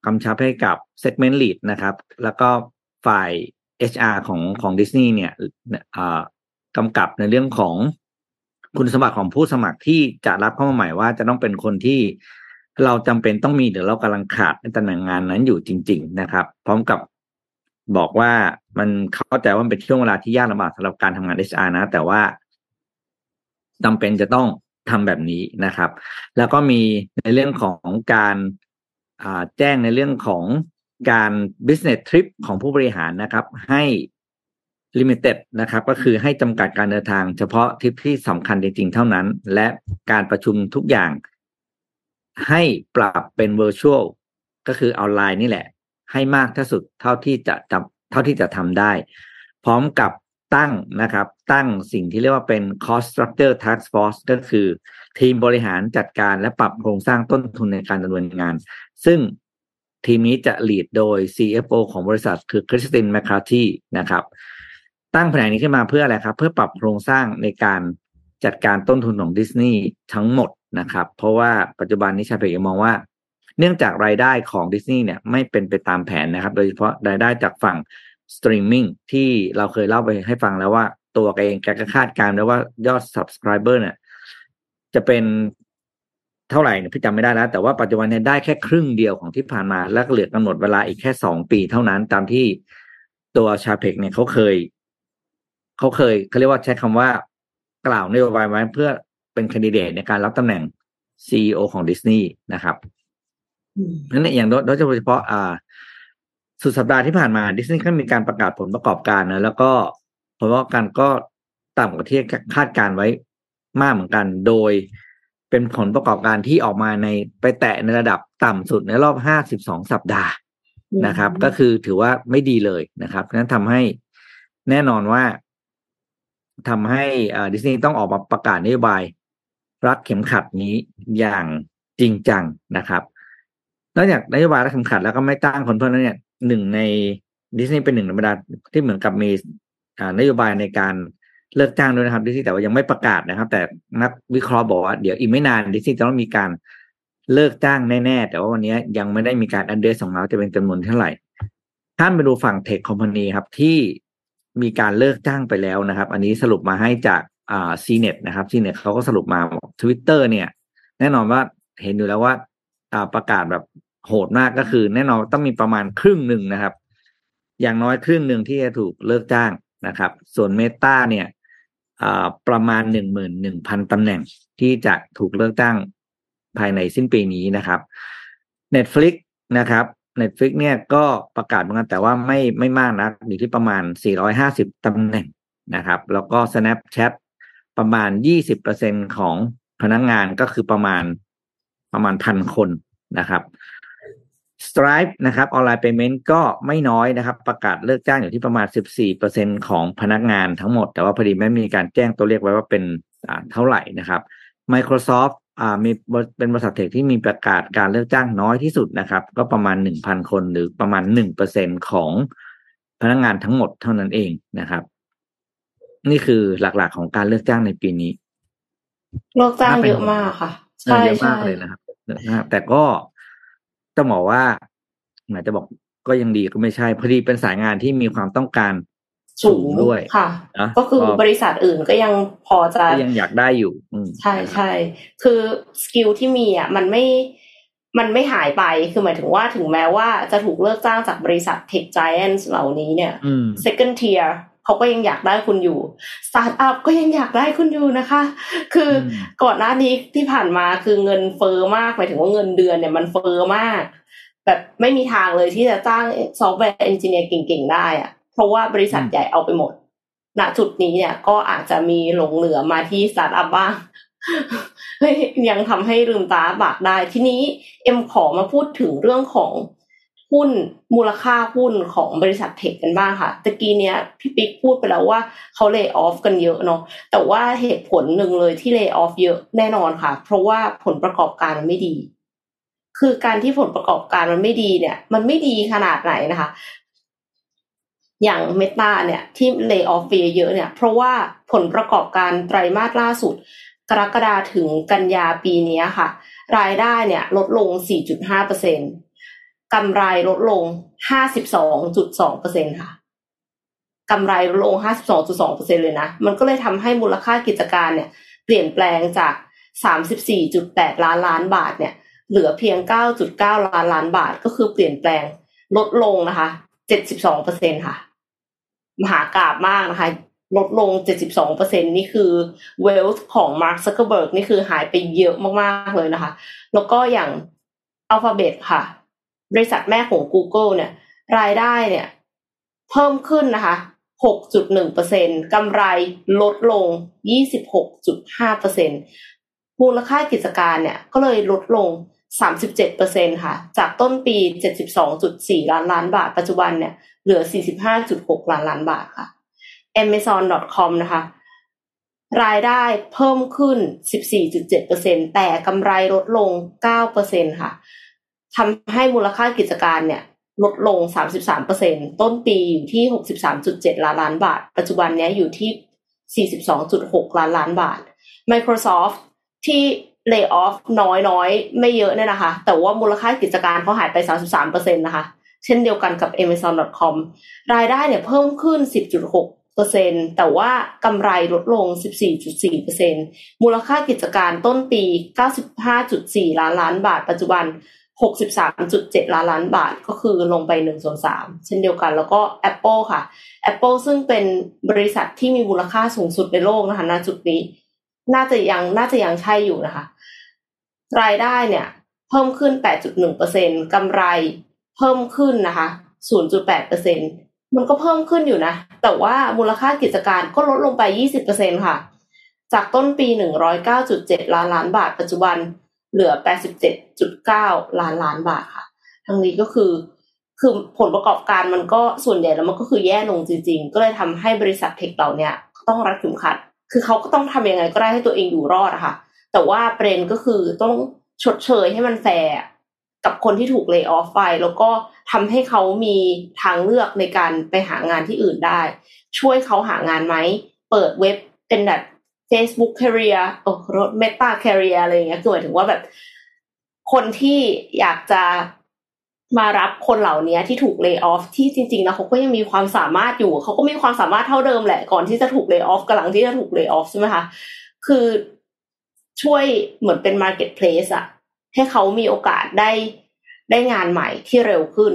กำชับให้กับ segment lead นะครับ แล้วก็ฝ่าย HR ของของดิสนีย์เนี่ยกำกับในเรื่องของคุณสมบัติของผู้สมัครที่จะรับเข้ามาใหม่ว่าจะต้องเป็นคนที่ เราจำเป็นต้องมีหรือเรากำลังขาดในตำแหน่งงานนั้นอยู่จริง ๆ นะครับ พร้อมกับบอกว่ามันเข้าใจว่าเป็นช่วงเวลาที่ยากลำบากสำหรับการทำงาน HR นะ แต่ว่าจำเป็นจะต้องทำแบบนี้นะครับ แล้วก็มีในเรื่องของการแจ้งในเรื่องของการ business trip ของผู้บริหารนะครับ ให้ limited นะครับ ก็คือให้จำกัดการเดินทาง เฉพาะทริปที่สำคัญจริงๆเท่านั้น และการประชุมทุกอย่าง ให้ปรับเป็น virtual ก็คือออนไลน์นี่แหละ ให้มากที่สุดเท่าที่จะจเท่าที่จะทำได้ พร้อมกับตั้งนะครับ ตั้งสิ่งที่เรียกว่าเป็น cost structure task force ก็คือ ทีมบริหารจัดการและปรับโครงสร้างต้นทุนในการดำเนินงาน ซึ่งทีมนี้จะ lead โดย CFO ของบริษัทคือคริสตินแมคคาทีนะครับ ตั้งแผนนี้ขึ้นมาเพื่ออะไรครับ เพื่อปรับโครงสร้างในการจัดการต้นทุนของดิสนีย์ทั้งหมด นะครับ เพราะว่าปัจจุบันนี้ชาเพกมองว่า เนื่องจากรายได้ของดิสนีย์เนี่ยไม่เป็นไปตามแผนนะครับ โดยเฉพาะรายได้จากฝั่งสตรีมมิ่งที่เราเคยเล่าไปให้ฟังแล้วว่าตัวเองแกก็คาดการณ์แล้วว่ายอด subscriber เนี่ยจะเป็นเท่าไหร่เนี่ยพี่จำไม่ได้แล้ว แต่ว่าปัจจุบันเนี่ยได้แค่ครึ่งเดียวของที่ผ่านมา แล้วเหลือกำหนดเวลาอีกแค่สองปีเท่านั้นตามที่ตัวชาเพกเนี่ยเขาเคย เขาเคยเขาเรียกว่าใช้คำว่ากล่าวนโยบายไว้เพื่อ เป็นคนดิเดตในการรับตำแหน่งซีอของดิสนีย์นะครับนั่นอย่างโดยเฉพาะอ่า สุดสัปดาห์ที่ผ่านมาดิสนีย์ก็มีการประกาศผลประกอบการนะแล้วก็ผลประกอบการก็ต่ำกว่าที่คาดการไว้มากเหมือนกัน โดยเป็นผลประกอบการที่ออกมาในไปแตะในระดับต่ำสุดในรอบห้าสิบสองสัปดาห์นะครับ ก็คือถือว่าไม่ดีเลยนะครับนั้นทำให้แน่นอนว่าทำให้ดิสนีย์ต้องออกมาประกาศนโยบาย รัดเข็มขัดนี้อย่างจริงจังนะครับนอกจากนโยบายรัดเข็มขัดแล้วก็ไม่ตั้งคนเพิ่มนั้นเนี่ยหนึ่งในดิสนีย์เป็นหนึ่งในบรรดาที่เหมือนกับมีนโยบายในการเลิกจ้างด้วยนะครับดิสนีย์แต่ว่ายังไม่ประกาศนะครับ แต่นักวิเคราะห์บอกว่าเดี๋ยวอีกไม่นานดิสนีย์จะต้องมีการเลิกจ้างแน่ๆ แต่ว่าวันนี้ยังไม่ได้มีการ announce ว่าจะเป็นจำนวนเท่าไหร่ท่านไปดูฝั่ง tech company ครับที่มีการเลิกจ้างไปแล้วนะครับ อันนี้สรุปมาให้จาก อ่าซีเน็ตนะครับซีเน็ตเขาก็สรุปมาทวิตเตอร์เนี่ย แน่นอนว่าเห็นอยู่แล้วว่าอ่าประกาศแบบโหดมากก็คือ แน่นอนต้องมีประมาณครึ่งหนึ่งนะครับ อย่างน้อยครึ่งหนึ่งที่จะถูกเลิกจ้างนะครับ ส่วนเมตาเนี่ยประมาณหนึ่งหมื่นหนึ่งพันตำแหน่งที่จะถูกเลิกจ้างภายในสิ้นปีนี้นะครับ Netflix นะครับ Netflix เนี่ยก็ประกาศเหมือนกันแต่ว่าไม่ไม่มากนะอยู่ที่ประมาณ 450ตำแหน่งนะครับ แล้วก็ Snapchat ประมาณ20%ของพนักงงานก็คือประมาณประมาณพันคนนะครับ Stripe นะครับออนไลน์เปย์เมนต์ก็ไม่น้อยนะครับ ประกาศเลิกจ้างอยู่ที่ประมาณ 14%ของพนักงานทั้งหมด แต่ว่าพอดีไม่มีการแจ้งตัวเลขไว้ว่าเป็นเท่าไหร่นะครับ Microsoft อ่ามีเป็นบริษัทเทคที่มีประกาศการเลิกจ้างน้อยที่สุดนะครับ ก็ประมาณ 1,000 คนหรือประมาณ 1%ของพนักงานทั้งหมดเท่านั้นเองนะครับ นี่คือหลักๆของการเลิกจ้างในปีนี้
เลิกจ้างเยอะมากค่ะใช่
เยอะมากเลยนะครับแต่ก็ต้องบอกว่าหมายจะบอกก็ยังดีก็ไม่ใช่ พอดีเป็นสายงานที่มีความต้องการสูงด้วย
ค่ะก็คือบริษัทอื่นก็ยังพอจะ
ยังอยากได้อยู่
ใช่ใช่คือ skill ที่มีอะมันไม่มันไม่หายไปคือหมายถึงว่าถึงแม้ว่าจะถูกเลิกจ้างจากบริษัท tech giants เหล่านี้เนี่ย second tier เขาก็ยังอยากได้คุณอยู่สตาร์ทอัพก็ยังอยากได้คุณอยู่นะคะ คือก่อนหน้านี้ที่ผ่านมาคือเงินเฟ้อมากหมายถึงว่าเงินเดือนเนี่ยมันเฟ้อมาก แบบไม่มีทางเลยที่จะจ้าง software engineer เก่งๆ ได้อะเพราะว่าบริษัทใหญ่เอาไปหมดณจุดนี้เนี่ยก็อาจจะมีหลงเหลือมาที่สตาร์ทอัพบ้างยังทำให้ลืมตาอ้าปากได้ ทีนี้เอ็มขอมาพูดถึงเรื่องของ หุ้นมูลค่าหุ้นของบริษัท tech กันบ้างค่ะตะกี้เนี้ยพี่ปิ๊กพูดไปแล้วว่าเขา lay off กันเยอะเนาะแต่ว่าเหตุผลหนึ่งเลยที่ lay off เยอะแน่นอนค่ะ เพราะว่าผลประกอบการมันไม่ดี คือการที่ผลประกอบการมันไม่ดีเนี่ย มันไม่ดีขนาดไหนนะคะ อย่างเมตาเนี่ยที่เลิกออฟเยอะเนี่ย เพราะว่าผลประกอบการไตรมาสล่าสุด กรกฎาถึงกันยาปีนี้ค่ะ รายได้เนี่ย ลดลง 4.5เปอร์เซ็น กำไรลดลง 52.2เปอร์เซ็นค่ะกำไรลดลง 52.2เปอร์เซ็นเลยนะ มันก็เลยทำให้มูลค่ากิจการเนี่ย เปลี่ยนแปลงจาก 34.8 ล้านล้านบาทเนี่ย เหลือเพียง 9.9 ล้านล้านบาท ก็คือเปลี่ยนแปลงลดลงนะคะ 72เปอร์เซ็นต์ค่ะ มหากาพย์มากนะคะ ลดลง 72เปอร์เซ็นต์นี่คือ wealth ของมาร์คซักเกอร์เบิร์กนี่คือหายไปเยอะมาก ๆ เลยนะคะ แล้วก็อย่าง Alphabet ค่ะ บริษัทแม่ของ Google เนี่ย รายได้เนี่ย เพิ่มขึ้นนะคะ 6.1เปอร์เซ็นต์กำไรลดลง 26.5เปอร์เซ็นต์มูลค่ากิจการเนี่ย ก็เลยลดลง 37%ค่ะ จากต้นปี 72.4 ล้านล้านบาท ปัจจุบันเนี่ย เหลือ 45.6 ล้านล้านบาทค่ะ Amazon.com นะคะรายได้เพิ่มขึ้น 14.7%แต่กำไรลดลง 9%ค่ะ ทำให้มูลค่ากิจการเนี่ยลดลง 33%ต้นปีอยู่ที่ 63.7 ล้านล้านบาท ปัจจุบันนี้อยู่ที่ 42.6 ล้านล้านบาท Microsoft ที่เลิกออฟน้อยน้อยไม่เยอะเนี่ยนะคะ แต่ว่ามูลค่ากิจการเขาหายไป 33%นะคะ เช่นเดียวกันกับ Amazon.com รายได้เนี่ยเพิ่มขึ้น 10.6เปอร์เซ็นแต่ว่ากำไรลดลง 14.4เปอร์เซ็นมูลค่ากิจการต้นปี 95.4 ล้านล้านบาท ปัจจุบัน 63.7 ล้านล้านบาทก็คือลงไป1ส่วน3เช่นเดียวกัน แล้วก็ Apple ค่ะ Apple ซึ่งเป็นบริษัทที่มีมูลค่าสูงสุดในโลกนะคะณจุดนี้ น่าจะยังน่าจะยังใช่อยู่นะคะ รายได้เนี่ย เพิ่มขึ้น 8.1%กำไรเพิ่มขึ้นนะคะ 0.8%มันก็เพิ่มขึ้นอยู่นะ แต่ว่ามูลค่ากิจการก็ลดลงไป 20%ค่ะ จากต้นปี 109.7 ล้านล้านบาทปัจจุบัน เหลือ 87.9 ล้านล้านบาทค่ะ ทั้งนี้ก็คือ คือผลประกอบการมันก็ส่วนใหญ่แล้วมันก็คือแย่ลงจริง ๆ ก็เลยทำให้บริษัท tech เหล่านี้ต้องรัดเข็มขัด คือเขาก็ต้องทำยังไงก็ได้ให้ตัวเองอยู่รอดอะค่ะ แต่ว่าประเด็นก็คือต้องชดเชยให้มันแฟร์กับคนที่ถูก lay off ไป แล้วก็ทำให้เขามีทางเลือกในการไปหางานที่อื่นได้ ช่วยเขาหางานไหม เปิดเว็บเป็นแบบ Facebook Career หรือ Meta Career อะไรอย่างเงี้ยคือหมายถึงว่าแบบ คนที่อยากจะมารับคนเหล่านี้ที่ถูกเลิกออฟที่จริงๆแล้วเขาก็ยังมีความสามารถอยู่ เขาก็มีความสามารถเท่าเดิมแหละ ก่อนที่จะถูกเลิกออฟกำลังที่จะถูกเลิกออฟใช่ไหมคะ คือช่วยเหมือนเป็น Marketplace อะให้เขามีโอกาสได้ได้งานใหม่ที่เร็วขึ้น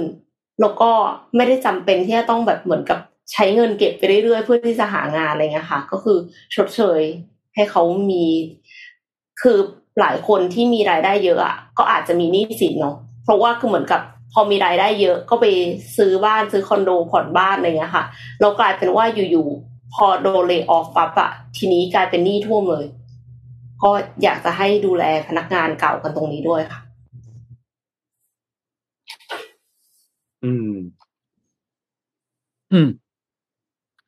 แล้วก็ไม่ได้จำเป็นที่จะต้องแบบเหมือนกับ ใช้เงินเก็บไปเรื่อยๆ เพื่อที่จะหางานอะไรเงี้ยค่ะ ก็คือชดเชยให้เขามี คือหลายคนที่มีรายได้เยอะอะก็อาจจะมีหนี้สินเนาะเพราะว่าคือเหมือนกับพอมีรายได้เยอะก็ไปซื้อบ้านซื้อคอนโดผ่อนบ้านอะไรเงี้ยค่ะเรากลายเป็นว่าอยู่ๆพอโดนเลย์ออฟปั๊บอะทีนี้กลายเป็นหนี้ท่วมเลย ก็อยากจะให้ดูแลพนักงานเก่ากันตรงนี้ด้วยค่ะ
อืม
อืม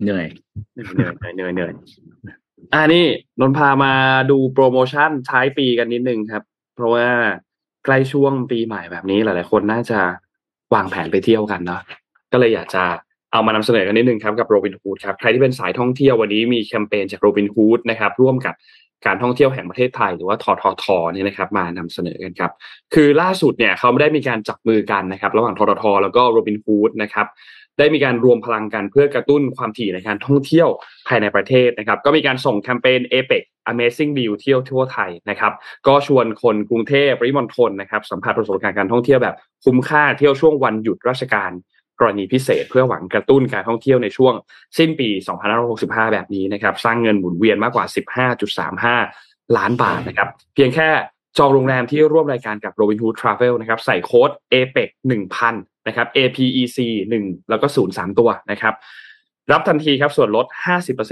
เหนื่อย
เหนื่อยเหนื่อยเหนื่อยเหนื่อยอ่านี่นนพามาดูโปรโมชั่นท้ายปีกันนิดนึงครับ เพราะว่าใกล้ช่วงปีใหม่แบบนี้หลาย ๆ คนน่าจะวางแผนไปเที่ยวกันเนาะก็เลยอยากจะเอามานำเสนอกันนิดนึงครับกับโรบินฮูดครับใครที่เป็นสายท่องเที่ยววันนี้มีแคมเปญจากโรบินฮูดนะครับ ร่วมกับการท่องเที่ยวแห่งประเทศไทยหรือว่าทททเนี่ยนะครับ มานำเสนอกันครับ คือล่าสุดเนี่ยเขาไม่ได้มีการจับมือกันนะครับ ระหว่างทททแล้วก็โรบินฮูดนะครับ ได้มีการรวมพลังกันเพื่อกระตุ้นความถี่ในการท่องเที่ยวภายในประเทศนะครับ ก็มีการส่งแคมเปญ APEC Amazing Deal เที่ยวทั่วไทยนะครับ ก็ชวนคนกรุงเทพปริมณฑลนะครับสัมผัสประสบการณ์การท่องเที่ยวแบบคุ้มค่าเที่ยวช่วงวันหยุดราชการกรณีพิเศษเพื่อหวังกระตุ้นการท่องเที่ยวในช่วง สิ้นปี 2565 แบบนี้นะครับ สร้างเงินหมุนเวียนมากกว่า 15.35 ล้านบาทนะครับ เพียงแค่จองโรงแรมที่ร่วมรายการกับ Robinhood Travel นะครับ ใส่โค้ด APEC 1,000 นะครับ APEC 1 แล้วก็ 0 3 ตัวนะครับ รับทันทีครับส่วนลด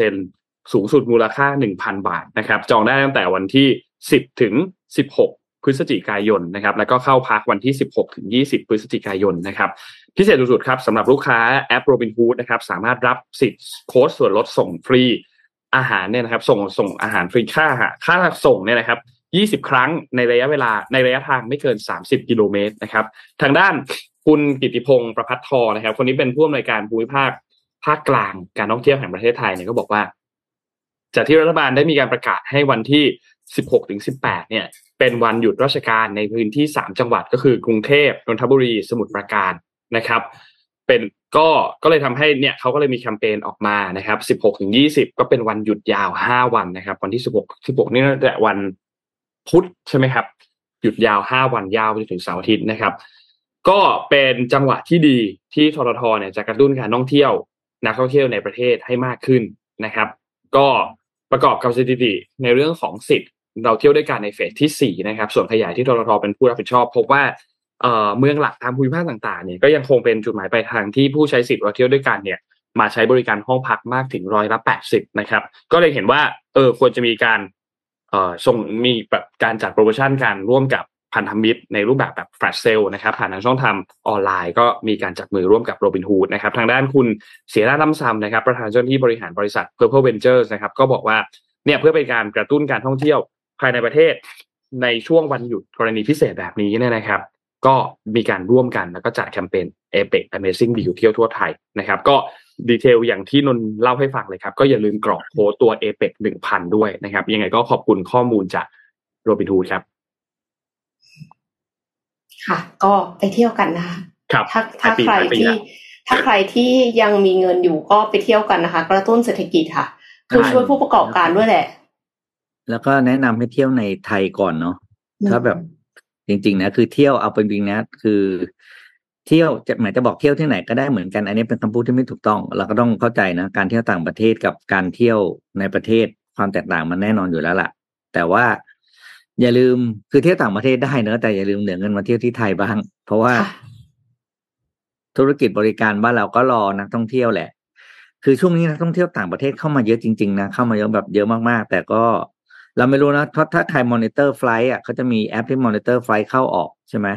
50%สูงสุดมูลค่า 1,000 บาทนะครับ จองได้ตั้งแต่วันที่ 10 ถึง 16 พฤศจิกายนนะครับ แล้วก็เข้าพักวันที่ 16 ถึง 20 พฤศจิกายนนะครับ พิเศษสุดๆครับสำหรับลูกค้าแอป Robinhood นะครับ สามารถรับสิทธิ์โค้ดส่วนลดส่งฟรีอาหารเนี่ยนะครับ ส่งส่งอาหารฟรีค่าค่าส่งเนี่ยนะครับ20ครั้งในระยะเวลาในระยะทางไม่เกิน30กิโลเมตรนะครับ ทางด้าน คุณกิติพงศ์ประพัฒทอนะครับ คนนี้เป็นผู้อำนวยการภูมิภาคภาคกลางการท่องเที่ยวแห่งประเทศไทยเนี่ยก็บอกว่า จากที่รัฐบาลได้มีการประกาศให้วันที่ 16ถึง18 เนี่ย เป็นวันหยุดราชการในพื้นที่ 3 จังหวัดก็คือกรุงเทพนนทบุรี สมุทรปราการนะครับ เป็นก็ก็เลยทำให้เนี่ยเขาก็เลยมีแคมเปญออกมานะครับ 16ถึง20 ก็เป็นวันหยุดยาว 5 วันนะครับ วันที่ 16 16 นี่น่าจะวันพุธใช่ไหมครับ หยุดยาว 5 วันยาวไปจนถึงเสาร์อาทิตย์นะครับ ก็เป็นจังหวะที่ดีที่ทรทเนี่ยจะกระตุ้นการท่องเที่ยวนักท่องเที่ยวในประเทศให้มากขึ้นนะครับ ก็ประกอบกับสถิติในเรื่องของสิทธิ์ เราเที่ยวด้วยกันในเฟสที่ 4 นะครับ ส่วนขยายที่ทรทเป็นผู้รับผิดชอบพบว่าเอ่อเมืองหลักตามภูมิภาคต่างๆเนี่ยก็ยังคงเป็นจุดหมายปลายทางที่ผู้ใช้สิทธิ์เราเที่ยวด้วยกันเนี่ยมาใช้บริการห้องพักมากถึงร้อยละ80นะครับ ก็เลยเห็นว่าเออควรจะมีการเอ่อส่งมีแบบการจัดโปรโมชั่นการร่วมกับ พันธมิตรในรูปแบบแบบ flash sale นะครับผ่านทางช่องทางออนไลน์ก็มีการจับมือร่วมกับโรบินฮูดนะครับทางด้านคุณสีหนาท ล่ำซำนะครับประธานเจ้าหน้าที่บริหารบริษัท Purple Ventures นะครับก็บอกว่าเนี่ยเพื่อเป็นการกระตุ้นการท่องเที่ยวภายในประเทศในช่วงวันหยุดกรณีพิเศษแบบนี้เนี่ยนะครับ ก็มีการร่วมกันแล้วก็จัดแคมเปญ Apex Amazing Deal เที่ยวทั่วไทยนะครับ ก็ดีเทลอย่างที่นนเล่าให้ฟังเลยครับ ก็อย่าลืมกรอกโค้ดตัว Apex 1,000ด้วยนะครับ ยังไงก็ขอบคุณข้อมูลจากโรบินฮูดครับ
ค่ะ ก็ไปเที่ยวกันนะคะ
ครับ
ถ้าถ้า
ปลยปี
ใคร
ปลยปี
ที่
ละ
ถ้าใครที่ยังมีเงินอยู่ก็ไปเที่ยวกันนะคะ กระตุ้นเศรษฐกิจค่ะ คือช่วยผู้ประกอบการด้วยแหละ
แล้วก็แนะนำให้เที่ยวในไทยก่อนเนาะ
อืม
ถ้าแบบจริง ๆ นะ คือเที่ยวเอาเป็นจริงนะคือเที่ยวจะหมายจะบอกเที่ยวที่ไหนก็ได้เหมือนกันอันนี้เป็นคำพูดที่ไม่ถูกต้อง เราก็ต้องเข้าใจนะการเที่ยวต่างประเทศกับการเที่ยวในประเทศความแตกต่างมันแน่นอนอยู่แล้วล่ะ แต่ว่า อย่าลืมคือเที่ยวต่างประเทศได้เนอะแต่อย่าลืมเหลือเงินมาเที่ยวที่ไทยบ้าง เพราะว่า
ค่ะ
ธุรกิจบริการบ้านเราก็รอนักท่องเที่ยวแหละ คือช่วงนี้นักท่องเที่ยวต่างประเทศเข้ามาเยอะจริงๆนะเข้ามาเยอะแบบเยอะมากๆ แต่ก็เราไม่รู้นะเพราะถ้าใคร monitor flight อะเขาจะมีแอปที่ monitor flight เข้าออกใช่ไหม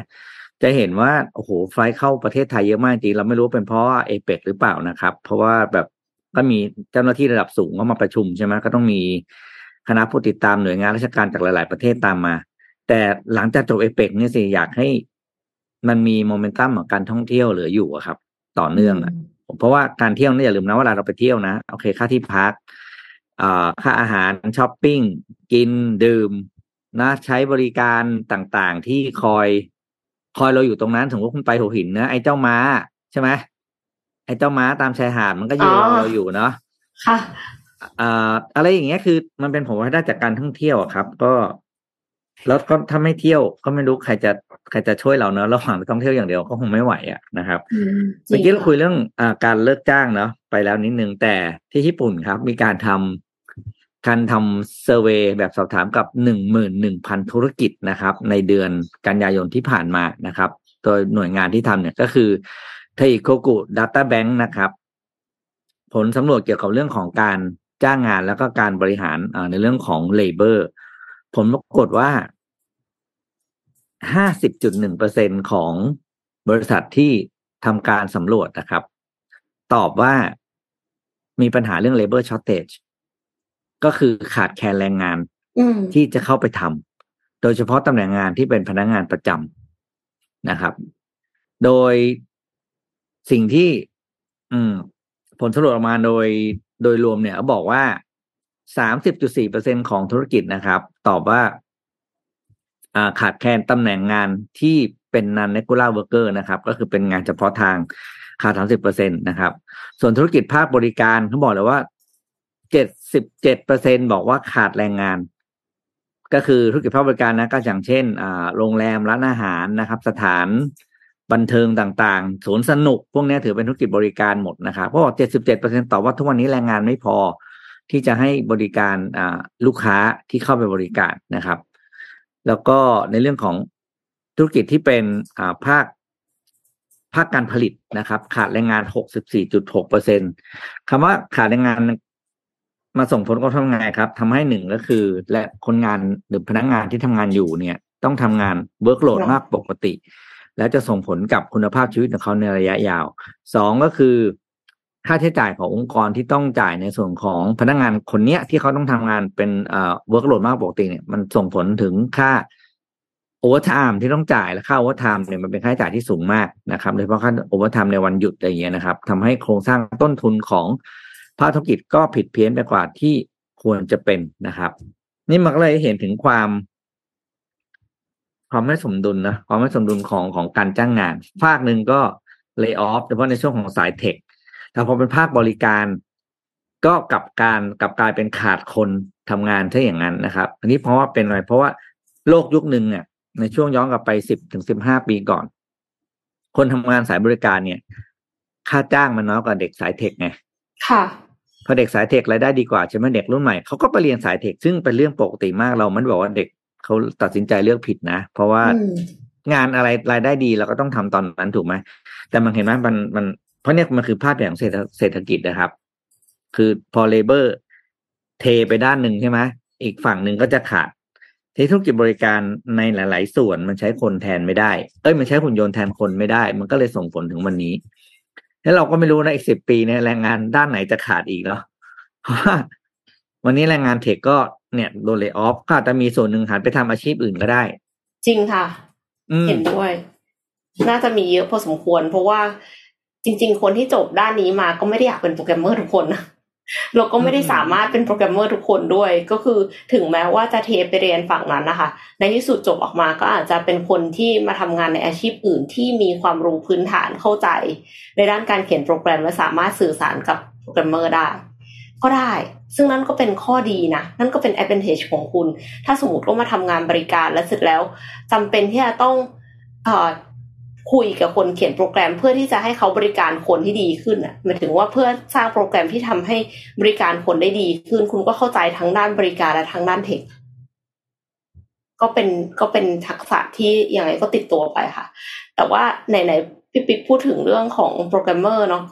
จะเห็นว่าโอ้โห flight เข้าประเทศไทยเยอะมากจริงเราไม่รู้เป็นเพราะเอเปกหรือเปล่านะครับ เพราะว่าแบบก็มีเจ้าหน้าที่ระดับสูงก็มาประชุมใช่ไหมก็ต้องมี คณะผู้ติดตามหน่วยงานราชการจากหลาย ๆ ประเทศตามมา แต่หลังจากจบเอเปกเนี่ยสิอยากให้มันมีโมเมนตัมของการท่องเที่ยวเหลืออยู่อะครับ ต่อเนื่องอะเพราะว่าการเที่ยวเนี่ยอย่าลืมนะเวลาเราไปเที่ยวนะโอเคค่าที่พักอ่าค่าอาหารช้อปปิ้ง กินดื่มนะใช้บริการต่างๆ ที่คอย คอยเราอยู่ตรงนั้นสมมติคุณไปหัวหินนะไอ้เจ้าม้าใช่ไหมไอ้เจ้าม้าตามชายหาดมันก็ยืนรอ
อ๋อ
เราอยู่เนาะ
ค่ะ
อ่าอะไรอย่างเงี้ยคือมันเป็นผลพลอยได้จากการท่องเที่ยวอะครับ ก็ แล้วก็ถ้าไม่เที่ยวก็ไม่รู้ใครจะใครจะช่วยเราเนอะจะหวังท่องเที่ยวอย่างเดียวก็คงไม่ไหวอะนะครับ
อืม
เมื่อกี้เราคุย
ถึง
เรื่องการเลิกจ้างเนาะไปแล้วนิดนึงแต่ที่ญี่ปุ่นครับ มีการทำการทำเซอร์เวยแบบสอบถามกับหนึ่งหมื่นหนึ่งพันธุรกิจนะครับ ในเดือนกันยายนที่ผ่านมานะครับ โดยหน่วยงานที่ทำเนี่ยก็คือไทโคกุดัตต้าแบงค์นะครับ ผลสำรวจเกี่ยวกับเรื่องของการ จ้างงานแล้วก็การบริหารอ่าในเรื่องของเลเบอร์ผลปรากฏว่าห้าสิบจุดหนึ่งเปอร์เซ็นของบริษัทที่ทำการสำรวจนะครับ ตอบว่ามีปัญหาเรื่อง labor shortage ก็คือขาดแคลนแรงงาน
อืม
ที่จะเข้าไปทำโดยเฉพาะตำแหน่งงานที่เป็นพนักงานประจำนะครับ โดยสิ่งที่ อืม ผลสรุปออกมาโดย โดยรวมเนี่ยเขาบอกว่าสามสิบจุดสี่เปอร์เซ็นของธุรกิจนะครับ ตอบว่าาขาดแคลนตำแหน่งงานที่เป็น non regular worker นะครับ ก็คือเป็นงานเฉพาะทางขาดสามสิบเปอร์เซ็นตนะครับ ส่วนธุรกิจภาคบริการเขาบอกเลยว่าเจ็ดสิบเจ็ดเปอร์เซ็นบอกว่าขาดแรงงาน ก็คือธุรกิจภาคบริการนะก็อย่างเช่น อ่า โรงแรมร้านอาหารนะครับ สถาน บันเทิงต่างๆสวนสนุก พวกเนี้ยถือเป็นธุรกิจบริการหมดนะครับเพราะเจ็ดสิบเจ็ดเปอร์เซ็นตอบว่าทุกวันนี้แรงงานไม่พอที่จะให้บริการอ่าลูกค้าที่เข้าไปบริการนะครับ แล้วก็ในเรื่องของธุรกิจที่เป็นอ่าภาคภาคการผลิตนะครับ ขาดแรงงาน 64.6เปอร์เซ็นต์คำว่าขาดแรงงานมาส่งผลกระทบยังไงครับทำให้หนึ่งก็คือ และคนงานหรือพนักงานที่ทำงานอยู่เนี่ย ต้องทำงาน workload มากกว่าปกติ แล้วจะส่งผลกับคุณภาพชีวิตของเขาในระยะยาวสองก็คือ ค่าใช้จ่ายขององค์กรที่ต้องจ่ายในส่วนของพนักงานคนเนี้ยที่เขาต้องทำงานเป็นเอ่อ workload มากกว่าปกติเนี่ยมันส่งผลถึงค่า overtime ที่ต้องจ่ายและค่า overtime เนี่ยมันเป็นค่าใช้จ่ายที่สูงมากนะครับโดยเฉพาะค่า overtime ในวันหยุดอะไรเงี้ยนะครับทำให้โครงสร้างต้นทุนของภาคธุรกิจก็ผิดเพี้ยนไปกว่าที่ควรจะเป็นนะครับ นี่มันก็เลยเห็นถึงความ ความไม่สมดุลนะความไม่สมดุลของของการจ้างงาน ภาคหนึ่งก็เลิกออฟโดยเฉพาะในช่วงของสายเทคแต่พอเป็นภาคบริการก็กลับการกลับกลายเป็นขาดคนทำงานถ้าอย่างนั้นนะครับ อันนี้เพราะว่าเป็นอะไรเพราะว่าโลกยุคหนึ่งเนี่ยในช่วงย้อนกลับไปสิบถึงสิบห้าปีก่อน คนทำงานสายบริการเนี่ย ค่าจ้างมันน้อยกว่าเด็กสายเทคไง
ค่ะ
พอเด็กสายเทครายได้ดีกว่าใช่ไหมเด็กรุ่นใหม่เขาก็ไปเรียนสายเทคซึ่งเป็นเรื่องปกติมากเรามันบอกว่าเด็ก เขาตัดสินใจเลือกผิดนะ เพราะว่า
อืม
งานอะไรรายได้ดีเราก็ต้องทำตอนนั้นถูกไหมแต่มันเห็นไหมมันมันเพราะเนี่ยมันคือภาพอย่างเศรษฐเศรษฐกิจนะครับ คือพอเลเบอร์เทไปด้านหนึ่งใช่ไหมอีกฝั่งหนึ่งก็จะขาดที่ธุรกิจบริการในหลาย ๆ ส่วนมันใช้คนแทนไม่ได้ เอ้ยมันใช้หุ่นยนต์แทนคนไม่ได้ มันก็เลยส่งผลถึงวันนี้ แล้วเราก็ไม่รู้นะอีกสิบปีเนี่ยแรงงานด้านไหนจะขาดอีกเนาะเพราะว่าวันนี้แรงงาน tech ก็ เนี่ยโดนเล y o ออฟก็อาจจะมีส่วนหนึ่งหันไปทำอาชีพอื่นก็ได้
จริงค่ะ
อืม
เห็นด้วย น่าจะมีเยอะพอสมควร เพราะว่าจริง ๆ คนที่จบด้านนี้มาก็ไม่ได้อยากเป็นโปรแกรมเมอร์ทุกคนนะเราก็ไม่ได้สามารถเป็นโปรแกรมเมอร์ทุกคนด้วย ก็คือถึงแม้ว่าจะเทไปเรียนฝั่งนั้นนะคะ ในที่สุดจบออกมาก็อาจจะเป็นคนที่มาทำงานในอาชีพอื่นที่มีความรู้พื้นฐานเข้าใจ ในด้านการเขียนโปรแกรมและสามารถสื่อสารกับโปรแกรมเมอร์ได้ ก็ได้ ซึ่งนั่นก็เป็นข้อดีนะ นั่นก็เป็น advantage ของคุณ ถ้าสมมติว่ามาทำงานบริการแล้วเสร็จแล้วจำเป็นที่จะต้องคุยกับคนเขียนโปรแกรมเพื่อที่จะให้เขาบริการคนที่ดีขึ้นอะหมายถึงว่าเพื่อสร้างโปรแกรมที่ทำให้บริการคนได้ดีขึ้น คุณก็เข้าใจทั้งด้านบริการและทั้งด้าน tech ก็เป็นก็เป็นทักษะที่ยังไงก็ติดตัวไปค่ะ แต่ว่าไหนๆพี่ปิ๊กพูดถึงเรื่องของโปรแกรมเมอร์เนาะ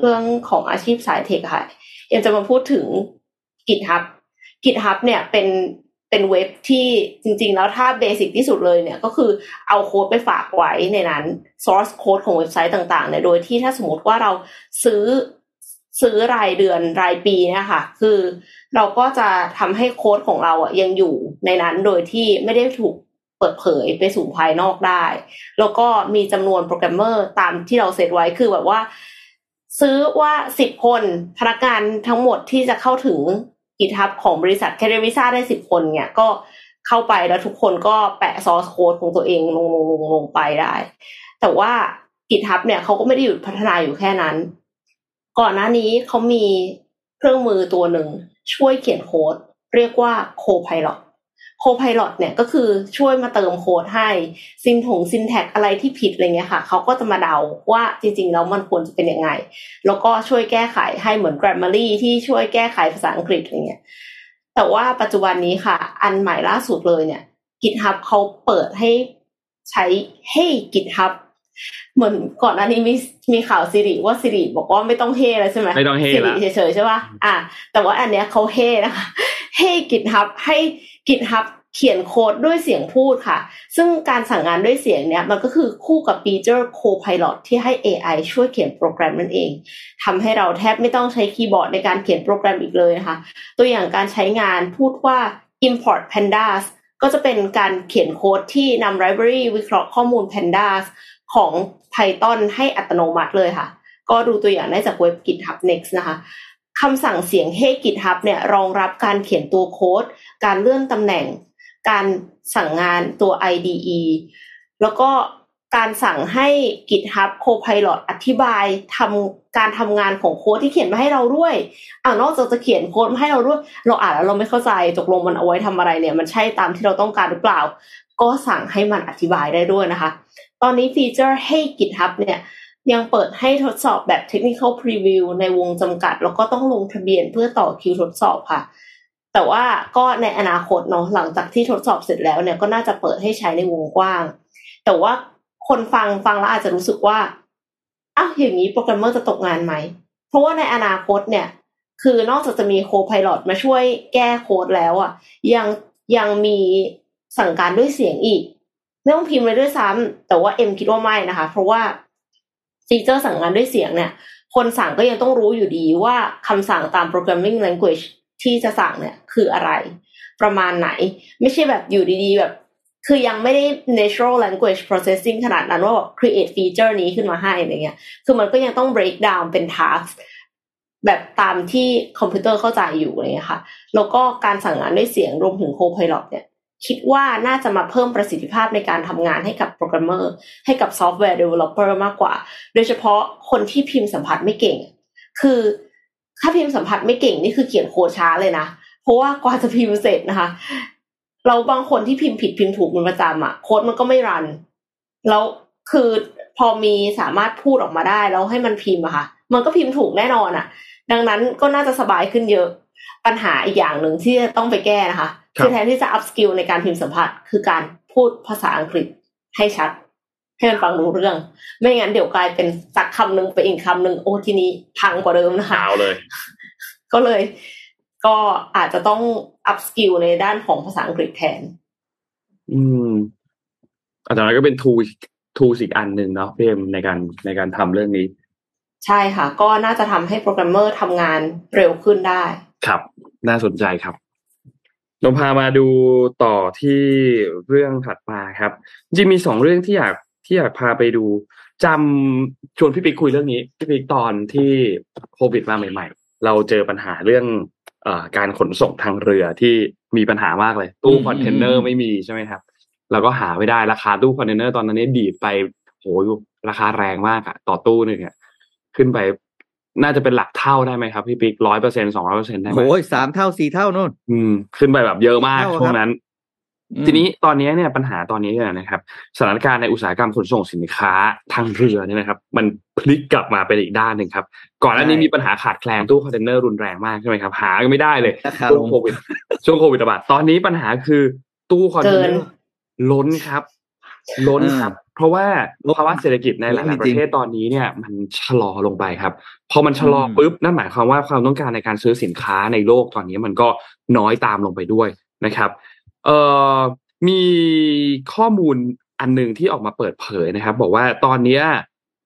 เรื่องของอาชีพสาย tech ค่ะ ยังจะมาพูดถึง GitHub GitHub เนี่ยเป็นเป็นเว็บที่จริง ๆ แล้วถ้า basic ที่สุดเลยเนี่ยก็คือเอาโค้ดไปฝากไว้ในนั้น source code ของเว็บไซต์ต่างๆเนี่ยโดยที่ถ้าสมมติว่าเราซื้อซื้อรายเดือนรายปีเนี่ยค่ะคือเราก็จะทำให้โค้ดของเราอะยังอยู่ในนั้นโดยที่ไม่ได้ถูกเปิดเผยไปสู่ภายนอกได้ แล้วก็มีจำนวนโปรแกรมเมอร์ตามที่เราเซตไว้คือแบบว่า ซื้อว่าสิบคนพนักงานทั้งหมดที่จะเข้าถึง GitHub ของบริษัทแคเรวิซ่าได้สิบคนเนี่ยก็เข้าไปแล้วทุกคนก็แปะ source code ของตัวเองลงลงลงลงไปได้ แต่ว่า GitHub เนี่ยเขาก็ไม่ได้หยุดพัฒนาอยู่แค่นั้น ก่อนหน้านี้เขามีเครื่องมือตัวหนึ่งช่วยเขียนโค้ด เรียกว่าโคไพหล โคพายโเนี่ยก็คือช่วยมาเติมโค้ดให้ซินถงซินแท็กอะไรที่ผิดอะไรเงี้ยค่ะเขาก็จะมาเดาว่าจริงๆแล้วมันควรจะเป็นยังไง แล้วก็ช่วยแก้ไขให้เหมือน Grammarly ที่ช่วยแก้ไขภาษาอังกฤษอะไรเงี้ยแต่ว่าปัจจุบันนี้ค่ะ อันใหม่ล่าสุดเลยเนี่ย GitHub เขาเปิดให้ใช้ให้ GitHub เหมือนก่อนหน้านี้มีมีข่าวสิริว่าสิริบอกว่าไม่ต้องเฮแล้วใช่ไหม
ไม่ต้องเฮ่
สิริ
ละ
เฉยๆใช่ป่ะอะแต่ว่าอันเนี้ยเขาเฮนะคะเฮ GitHub ให้ GitHub เขียนโค้ดด้วยเสียงพูดค่ะ ซึ่งการสั่งงานด้วยเสียงเนี่ยมันก็คือคู่กับฟีเจอร์ Copilot ที่ให้ AI ช่วยเขียนโปรแกรมนั่นเองทำให้เราแทบไม่ต้องใช้คีย์บอร์ดในการเขียนโปรแกรมอีกเลยนะคะ ตัวอย่างการใช้งานพูดว่า import pandas ก็จะเป็นการเขียนโค้ดที่นำ library วิเคราะห์ข้อมูล pandas ของ Python ให้อัตโนมัติเลยค่ะ ก็ดูตัวอย่างได้จากเว็บ GitHub Next นะคะคำสั่งเสียง Hey GitHub เนี่ยรองรับการเขียนตัวโค้ด การเลื่อนตำแหน่ง การสั่งงานตัว IDE แล้วก็การสั่งให้ GitHub Copilot อธิบายทำการทำงานของโค้ดที่เขียนมาให้เราด้วยอ่านอกจากจะเขียนโค้ดมาให้เราด้วย เราอ่านแล้วเราไม่เข้าใจตกลงมันเอาไว้ทำอะไรเนี่ย มันใช่ตามที่เราต้องการหรือเปล่า ก็สั่งให้มันอธิบายได้ด้วยนะคะ ตอนนี้ฟีเจอร์ให้ GitHub เนี่ยยังเปิดให้ทดสอบแบบ Technical Preview ในวงจำกัด แล้วก็ต้องลงทะเบียนเพื่อต่อคิวทดสอบค่ะ แต่ว่าก็ในอนาคตเนาะหลังจากที่ทดสอบเสร็จแล้วเนี่ยก็น่าจะเปิดให้ใช้ในวงกว้าง แต่ว่าคนฟังฟังแล้วอาจจะรู้สึกว่าอ้าวอย่างนี้โปรแกรมเมอร์จะตกงานไหม เพราะว่าในอนาคตเนี่ย คือนอกจากจะมี Copilot มาช่วยแก้โค้ดแล้วอะยังยังมีสั่งการด้วยเสียงอีก ไม่ต้องพิมพ์เลยด้วยซ้ำแต่ว่าเอ็มคิดว่าไม่นะคะ เพราะว่า feature สั่งงานด้วยเสียงเนี่ย คนสั่งก็ยังต้องรู้อยู่ดีว่าคำสั่งตาม programming language ที่จะสั่งเนี่ยคืออะไร ประมาณไหน ไม่ใช่แบบอยู่ดีๆ แบบ คือยังไม่ได้ natural language processing ขนาดนั้นว่าแบบ create feature นี้ขึ้นมาให้อะไรเงี้ย คือมันก็ยังต้อง break down เป็น task แบบตามที่คอมพิวเตอร์เข้าใจอยู่อะไรเงี้ยค่ะ แล้วก็การสั่งงานด้วยเสียงรวมถึง Copilot เนี่ย คิดว่าน่าจะมาเพิ่มประสิทธิภาพในการทำงานให้กับโปรแกรมเมอร์ให้กับ software developer มากกว่า โดยเฉพาะคนที่พิมพ์สัมผัสไม่เก่ง คือถ้าพิมพ์สัมผัสไม่เก่งนี่คือเขียนโคดช้าเลยนะ เพราะว่ากว่าจะพิมพ์เสร็จนะคะ เราบางคนที่พิมพ์ผิดพิมพ์ถูกเป็นประจำอะโค้ดมันก็ไม่ run แล้วคือพอมีสามารถพูดออกมาได้แล้วให้มันพิมพ์อะค่ะ มันก็พิมพ์ถูกแน่นอนอะดังนั้นก็น่าจะสบายขึ้นเยอะ ปัญหาอีกอย่างหนึ่งที่ต้องไปแก้นะคะ
ครับ
คือแทนที่จะ upskill ในการพิมพ์สัมผัส คือการพูดภาษาอังกฤษให้ชัด ให้มันฟังรู้เรื่อง ไม่งั้นเดี๋ยวกลายเป็นจากคำหนึ่งไปอีกคำหนึ่งโอ้ทีนี้พังกว่าเดิมนะคะ
หาวเลย
ก็เลย ก็อาจจะต้อง upskill ในด้านของภาษาอังกฤษแทน
อืมอาจารย์ก็เป็น tool อีกอันหนึ่งเนาะพี่เอ็มในการในการทำเรื่องนี้
ใช่ค่ะ ก็น่าจะทำให้โปรแกรมเมอร์ทำงานเร็วขึ้นได้
ครับ น่าสนใจครับ เราพามาดูต่อที่เรื่องถัดมาครับ จริงๆมีสองเรื่องที่อยากที่อยากพาไปดูจำชวนพี่ปิ๊กคุยเรื่องนี้พี่ปิ๊กตอนที่โควิดมาใหม่ ๆ เราเจอปัญหาเรื่องเอ่อการขนส่งทางเรือที่มีปัญหามากเลย ตู้
อืม
คอนเทนเนอร์อื
ม
ไม่มีใช่ไหมครับแล้วก็หาไม่ได้ราคาตู้คอนเทนเนอร์ตอนนั้นเนี่ยดีดไปโหราคาแรงมากอะต่อตู้หนึ่งอะขึ้นไป น่าจะเป็นหลักเท่าได้ไหมครับพี่ปิ๊กร้อยเปอร์เซ็นสองร้อยเปอร์เซ็นได้ไหม
โอ้ยสามเท่าสี่เท่านู่น
อืม ขึ้นไปแบบเยอะมาก
เท่าครับ
ช่วงนั้น
อืม
ทีนี้ตอนนี้เนี่ยปัญหาตอนนี้เนี่ยนะครับ สถานการณ์ในอุตสาหกรรมขนส่งสินค้าทางเรือเนี่ยนะครับ มันพลิกกลับมาเป็นอีกด้านหนึ่งครับ ก่อนหน้านี้มีปัญหาขาดแคลนตู้คอนเทนเนอร์รุนแรงมากใช่ไหมครับหากันไม่ได้เลย
ราคา
ช่
ล
วง
ง
โควิดช่วงโควิดระบาดตอนนี้ปัญหาคือตู้คอนเทนเนอร์
เกิน
ร์ล้นครับ ล้นครับ เพราะว่าภาวะเศรษฐกิจในหลายๆประเทศตอนนี้เนี่ยมันชะลอลงไปครับ พอมันชะลอปุ๊บนั่นหมายความว่าความต้องการในการซื้อสินค้าในโลกตอนนี้มันก็น้อยตามลงไปด้วยนะครับเอ่อมีข้อมูลอันหนึ่งที่ออกมาเปิดเผยนะครับ บอกว่าตอนเนี้ย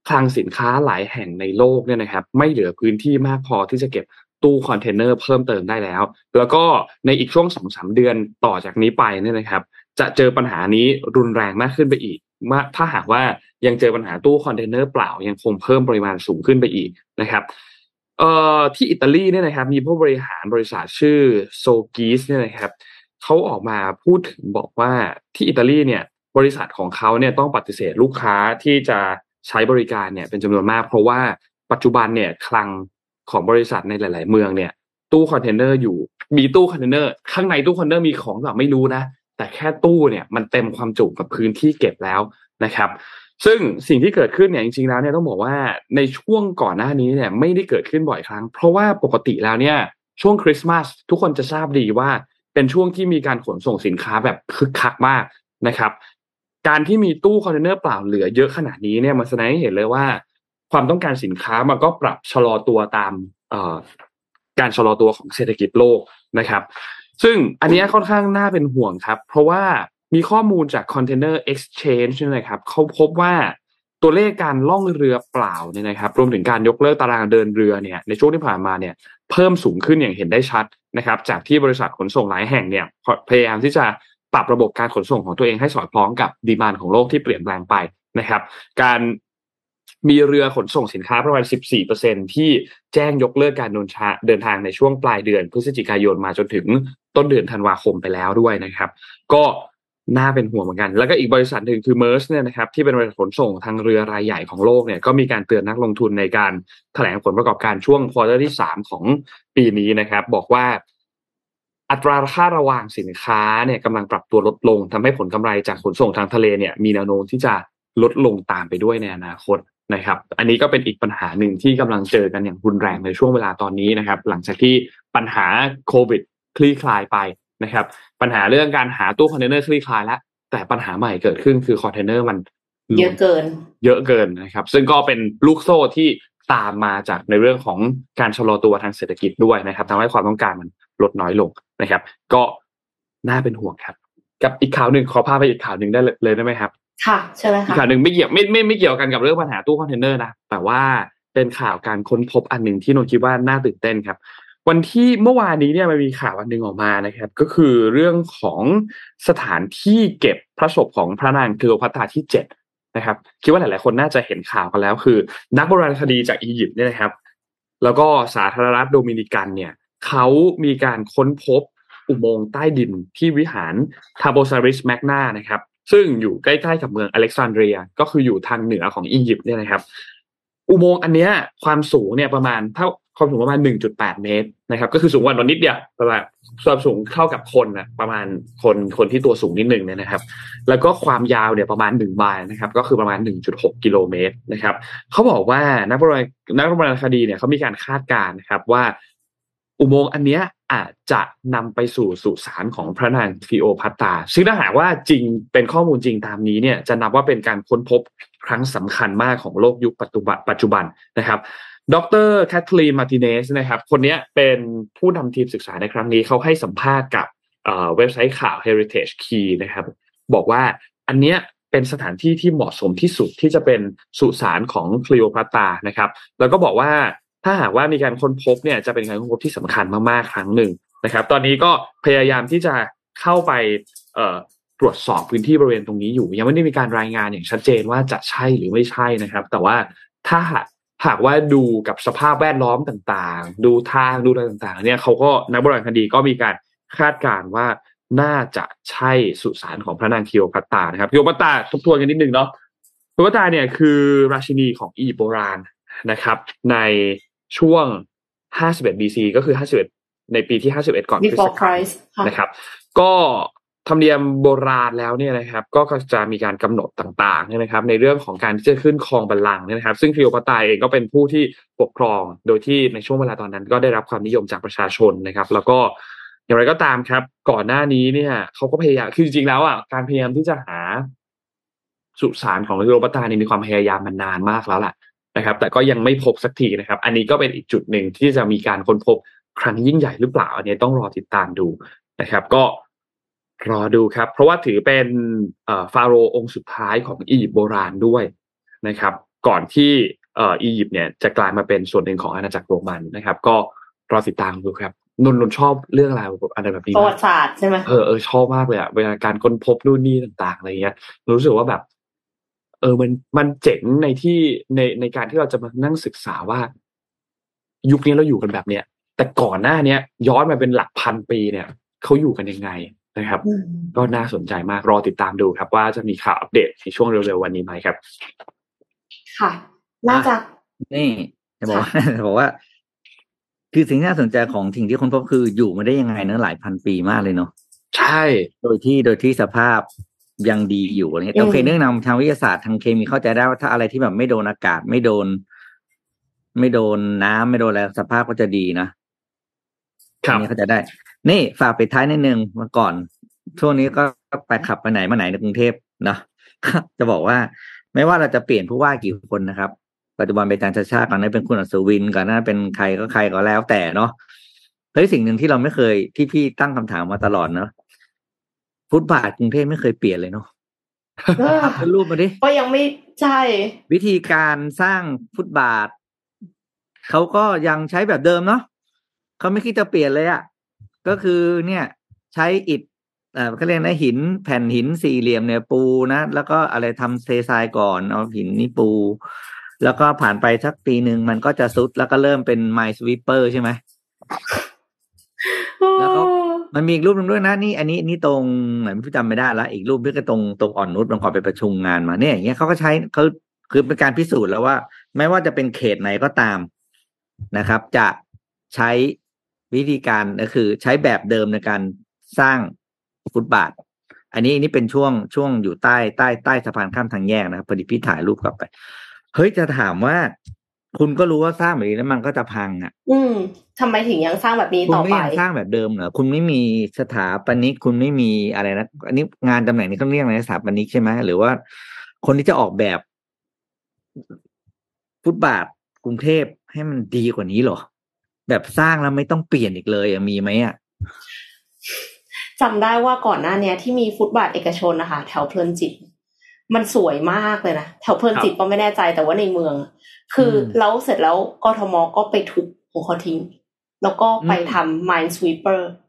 คลังสินค้าหลายแห่งในโลกเนี่ยนะครับ ไม่เหลือพื้นที่มากพอที่จะเก็บตู้คอนเทนเนอร์เพิ่มเติมได้แล้ว แล้วก็ในอีกช่วงสองสามเดือนต่อจากนี้ไปเนี่ยนะครับ จะเจอปัญหานี้รุนแรงมากขึ้นไปอีก มาถ้าหากว่ายังเจอปัญหาตู้คอนเทนเนอร์เปล่ายังคงเพิ่มปริมาณสูงขึ้นไปอีกนะครับเอ่อที่อิตาลีเนี่ยนะครับ มีผู้บริหารบริษัทชื่อโซกิสเนี่ยนะครับเขาออกมาพูดถึงบอกว่าที่อิตาลีเนี่ยบริษัทของเขาเนี่ยต้องปฏิเสธลูกค้าที่จะใช้บริการเนี่ยเป็นจำนวนมาก เพราะว่าปัจจุบันเนี่ยคลังของบริษัทในหลาย ๆ เมืองเนี่ย ตู้คอนเทนเนอร์อยู่มีตู้คอนเทนเนอร์ข้างในตู้คอนเทนเนอร์มีของแบบไม่รู้นะ แต่แค่ตู้เนี่ยมันเต็มความจุกับพื้นที่เก็บแล้วนะครับ ซึ่งสิ่งที่เกิดขึ้นเนี่ยจริงๆแล้วเนี่ยต้องบอกว่าในช่วงก่อนหน้านี้เนี่ยไม่ได้เกิดขึ้นบ่อยครั้ง เพราะว่าปกติแล้วเนี่ยช่วงคริสต์มาสทุกคนจะทราบดีว่าเป็นช่วงที่มีการขนส่งสินค้าแบบคึกคักมากนะครับ การที่มีตู้คอนเทนเนอร์เปล่าเหลือเยอะขนาดนี้เนี่ยมันแสดงให้เห็นเลยว่า ความต้องการสินค้ามันก็ปรับชะลอตัวตามการชะลอตัวของเศรษฐกิจโลกนะครับ ซึ่งอันนี้ค่อนข้างน่าเป็นห่วงครับ เพราะว่ามีข้อมูลจาก Container Exchange เนี่นะครับเขาพบว่าตัวเลขการล่องเรือเปล่าเนี่ยนะครับ รวมถึงการยกเลิกตารางเดินเรือเนี่ยในช่วงที่ผ่านมาเนี่ยเพิ่มสูงขึ้นอย่างเห็นได้ชัดนะครับ จากที่บริษัทขนส่งหลายแห่งเนี่ยพยายามที่จะปรับระบบการขนส่งของตัวเองให้สอดคล้องกับดีมานของโลกที่เปลี่ยนแปลงไปนะครับ การมีเรือขนส่งสินค้าประมาณ 14%ที่แจ้งยกเลิกการเดินทาเดินทางในช่วงปลายเดือนพฤศจิกายนมาจนถึง ต้นเดือนธันวาคมไปแล้วด้วยนะครับ ก็น่าเป็นห่วงเหมือนกัน แล้วก็อีกบริษัทหนึ่งคือ Maersk เนี่ยนะครับที่เป็นบริษัทขนส่งทางเรือรายใหญ่ของโลกเนี่ยก็มีการเตือนนักลงทุนในการแถลงผลประกอบการช่วง quarter ที่สามของปีนี้นะครับ บอกว่าอัตราค่าระวางสินค้าเนี่ยกำลังปรับตัวลดลงทำให้ผลกำไรจากขนส่งทางทะเลเนี่ยมีแนวโน้มที่จะลดลงตามไปด้วยในอนาคตนะครับ อันนี้ก็เป็นอีกปัญหาหนึ่งที่กำลังเจอกันอย่างรุนแรงในช่วงเวลาตอนนี้นะครับ หลังจากที่ปัญหาโควิด คลี่คลายไปนะครับ ปัญหาเรื่องการหาตู้คอนเทนเนอร์คลี่คลายแล้วแต่ปัญหาใหม่เกิดขึ้นคือคอนเทนเนอร์มัน
เยอะเกิน
เยอะเกินนะครับ ซึ่งก็เป็นลูกโซ่ที่ตามมาจากในเรื่องของการชะลอตัวทางเศรษฐกิจด้วยนะครับทำให้ความต้องการมันลดน้อยลงนะครับ ก็น่าเป็นห่วงครับ กับอีกข่าวหนึ่งขอพาไปอีกข่าวหนึ่งได้เลยเลยได้ไหมครับ
ค่ะใช่ไหม
อีก
คะ
ข่าวหนึ่งไม่เกี่ยวไม่ไม่ไม่เกี่ยวกันกับเรื่องปัญหาตู้คอนเทนเนอร์นะแต่ว่าเป็นข่าวการค้นพบอันหนึ่งที่นนท์คิดว่าน่าตื่นเต้นครับ วันที่เมื่อวานนี้เนี่ยมันมีข่าวอันหนึ่งออกมานะครับ ก็คือเรื่องของสถานที่เก็บพระศพของพระนางคลีโอพัตราที่เจ็ดนะครับ คิดว่าหลาย ๆ คนน่าจะเห็นข่าวกันแล้วคือ นักโบราณคดีจากอียิปต์เนี่ยนะครับ แล้วก็สาธารณรัฐโดมินิกันเนี่ยเขามีการค้นพบอุโมงค์ใต้ดินที่วิหารทาโปซิริสแมกนานะครับ ซึ่งอยู่ใกล้ ๆ กับเมืองอเล็กซานเดรียก็คืออยู่ทางเหนือของอียิปต์เนี่ยนะครับ อุโมงค์อันเนี้ยความสูงเนี่ยประมาณเท่า ความสูงประมาณ 1.8 เมตรนะครับ ก็คือสูงกว่าเรานิดเดียวประมาณความสูงเท่ากับคนนะประมาณคนคนที่ตัวสูงนิดหนึ่งเนี่ยนะครับ แล้วก็ความยาวเนี่ยประมาณ1ไมล์นะครับ ก็คือประมาณ 1.6 กิโลเมตรนะครับเขาบอกว่านักโบราณนักโบราณคดีเนี่ยเขามีการคาดการณ์นะครับว่า อุโมงค์อันเนี้ยอาจจะนำไปสู่สุสานของพระนางคลีโอพัตราซึ่งถ้าหากว่าจริงเป็นข้อมูลจริงตามนี้เนี่ยจะนับว่าเป็นการค้นพบครั้งสำคัญมากของโลกยุคปัจจุบันนะครับ ดรแคทลีนมาร์ติเนสนะครับ คนนี้เป็นผู้นำทีมศึกษาในครั้งนี้เขาให้สัมภาษณ์กับเว็บไซต์ข่าว Heritage Key นะครับ บอกว่าอันเนี้ยเป็นสถานที่ที่เหมาะสมที่สุดที่จะเป็นสุสานของคลีโอพัตานะครับ แล้วก็บอกว่าถ้าหากว่ามีการค้นพบเนี่ยจะเป็นการค้นพบที่สำคัญมากๆครั้งหนึ่งนะครับ ตอนนี้ก็พยายามที่จะเข้าไปตรวจสอบพื้นที่บริเวณตรงนี้อยู่ ยังไม่ได้มีการรายงานอย่างชัดเจนว่าจะใช่หรือไม่ใช่นะครับ แต่ว่าถ้าหาก ว่าดูกับสภาพแวดล้อมต่างๆ ดูทางดูอะไรต่างๆ เนี่ยเขาก็นักโบราณคดีก็มีการคาดการณ์ว่าน่าจะใช่สุสานของพระนางคลีโอพัตรานะครับคลีโอพัตราทบทวนกันนิดนึงเนาะคิโอพัตราเนี่ยคือราชินีของอียิปต์โบราณนะครับ ในช่วง 51 BC ก็คือ 51 ในปีที่ 51 ก่อนคริสต์ศักราชนะครับ ก็ ธรรมเนียมโบราณแล้วเนี่ยนะครับ ก็จะมีการกำหนดต่างๆนะครับ ในเรื่องของการที่จะขึ้นครองบัลลังก์นะครับ ซึ่งคลีโอพัตาเองก็เป็นผู้ที่ปกครองโดยที่ในช่วงเวลาตอนนั้น ก็ได้รับความนิยมจากประชาชนนะครับ แล้วก็อย่างไรก็ตามครับ ก่อนหน้านี้เนี่ยเขาก็พยายามคือจริงๆแล้วอะการพยายามที่จะหาสุสานของคลีโอพัตรานี่มีความพยายามมานานมากแล้วแหละนะครับ แต่ก็ยังไม่พบสักทีนะครับ อันนี้ก็เป็นอีกจุดหนึ่งที่จะมีการค้นพบครั้งยิ่งใหญ่หรือเปล่า อันนี้ต้องรอติดตามดูนะครับ ก็ รอดูครับ เพราะว่าถือเป็นฟาโรห์องค์สุดท้ายของอียิปต์โบราณด้วยนะครับ ก่อนที่อียิปต์เนี่ยจะกลายมาเป็นส่วนหนึ่งของอาณาจักรโรมันนะครับ ก็รอติดตามดูครับนนนชอบเรื่องอะไรอะไรแบบนี้
ประวัติศาสตร์ใช่ไหม
เออเออชอบมากเลยอะเวลาการค้นพบนู่นนี่ต่างๆอะไรเงี้ยรู้สึกว่าแบบ เออมันมันเจ๋งในที่ในในการที่เราจะมานั่งศึกษาว่า ยุคนี้เราอยู่กันแบบเนี้ยแต่ก่อนหน้าเนี้ย ย้อนมาเป็นหลักพันปีเนี่ยเขาอยู่กันยังไง นะครับ ก็น่าสนใจมากรอติดตามดูครับ ว่าจะมีข่าวอัปเดตในช่วงเร็วๆวันนี้ไหมครับ
ค่ะ น่าจะ
นี่จะบอกว่าบอกว่า คือสิ่งที่น่าสนใจของสิ่งที่คนพบคืออยู่มาได้ยังไงเนอะหลายพันปีมากเลยเนาะ
ใช่
โดยที่โดยที่สภาพยังดีอยู่อะไรเงี้ยโอเคเนื่องนำทางวิทยาศาสตร์ทางเคมีเข้าใจได้ว่าถ้าอะไรที่แบบไม่โดนอากาศไม่โดน ไม่โดนน้ำไม่โดนอะไรสภาพก็จะดีนะครับนี้เขาจะได้ นี่ฝากปิดท้ายนิดนึงมาก่อน ช่วงนี้ก็ไปขับไปไหนมาไหนในกรุงเทพนะจะบอกว่า ไม่ว่าเราจะเปลี่ยนผู้ว่ากี่คนนะครับ ปัจจุบันเป็นอาจารย์ชาชาก่อนนั้นเป็นคุณอัศวินก่อนนั้นเป็นใครก็ใครก็แล้วแต่เนาะเฮ้ยสิ่งหนึ่งที่เราไม่เคยที่พี่ตั้งคำถามมาตลอดเนาะฟุตบาทกรุงเทพไม่เคยเปลี่ยนเลยเนาะเป็นรูปมาดิ
ก็ยังไม่ใช่
วิธีการสร้างฟุตบาทเขาก็ยังใช้แบบเดิมเนาะเขาไม่คิดจะเปลี่ยนเลยอะ่ะ ก็คือเนี่ยใช้อิฐอ่าเขาเรียกนะหินแผ่นหินสี่เหลี่ยมเนี่ยปูนะ แล้วก็อะไรทำเททรายก่อนเอาหินนี่ปู แล้วก็ผ่านไปสักปีหนึ่งมันก็จะซุดแล้วก็เริ่มเป็นไมสวีเปอร์ใช่ไหมแล้วก็มันมีอีกรูปหนึ่งด้วยนะนี่อันนี้นี่ตรงไหนไม่จำไม่ได้ละอีกรูปนี่ก็ตรงตรงอ่อนนุชบางคนไปประชุมงานมาเนี่ยอย่างเงี้ยเขาก็ใช้เขาคือเป็นการพิสูจน์แล้วว่า ไม่ว่าจะเป็นเขตไหนก็ตามนะครับ จะใช้ วิธีการก็คือใช้แบบเดิมในการสร้างฟุตบาท อันนี้นี่เป็นช่วงช่วงอยู่ใต้ใต้ใต้สะพานข้ามทางแยกนะครับพอดีพี่ถ่ายรูปกลับไป เฮ้ยจะถามว่า คุณก็รู้ว่าสร้างแบบนี้แล้วมันก็จะพังอะ
อืมทำไมถึงยังสร้างแบบนี้ต่อไปคุณไม่
ยังสร้างแบบเดิมเหรอคุณไม่มีสถาปนิกคุณไม่มีอะไรนะอันนี้งานตำแหน่งนี้ต้องเรียกอะไรสถาปนิกใช่ไหมหรือว่า คนที่จะออกแบบฟุตบาทกรุงเทพให้มันดีกว่านี้หรอ แบบสร้างแล้วไม่ต้องเปลี่ยนอีกเลยมีไหมอะ
จำได้ว่าก่อนหน้าเนี้ยที่มีฟุตบาทเอกชนนะคะแถวเพลินจิต มันสวยมากเลยนะแถวเพลินจิตก็ไม่แน่ใจแต่ว่าในเมือง คือแล้วเสร็จแล้วกทมก็ไปทุบของเขาทิ้ง แล้วก็ไปทำ Minesweeper
อืม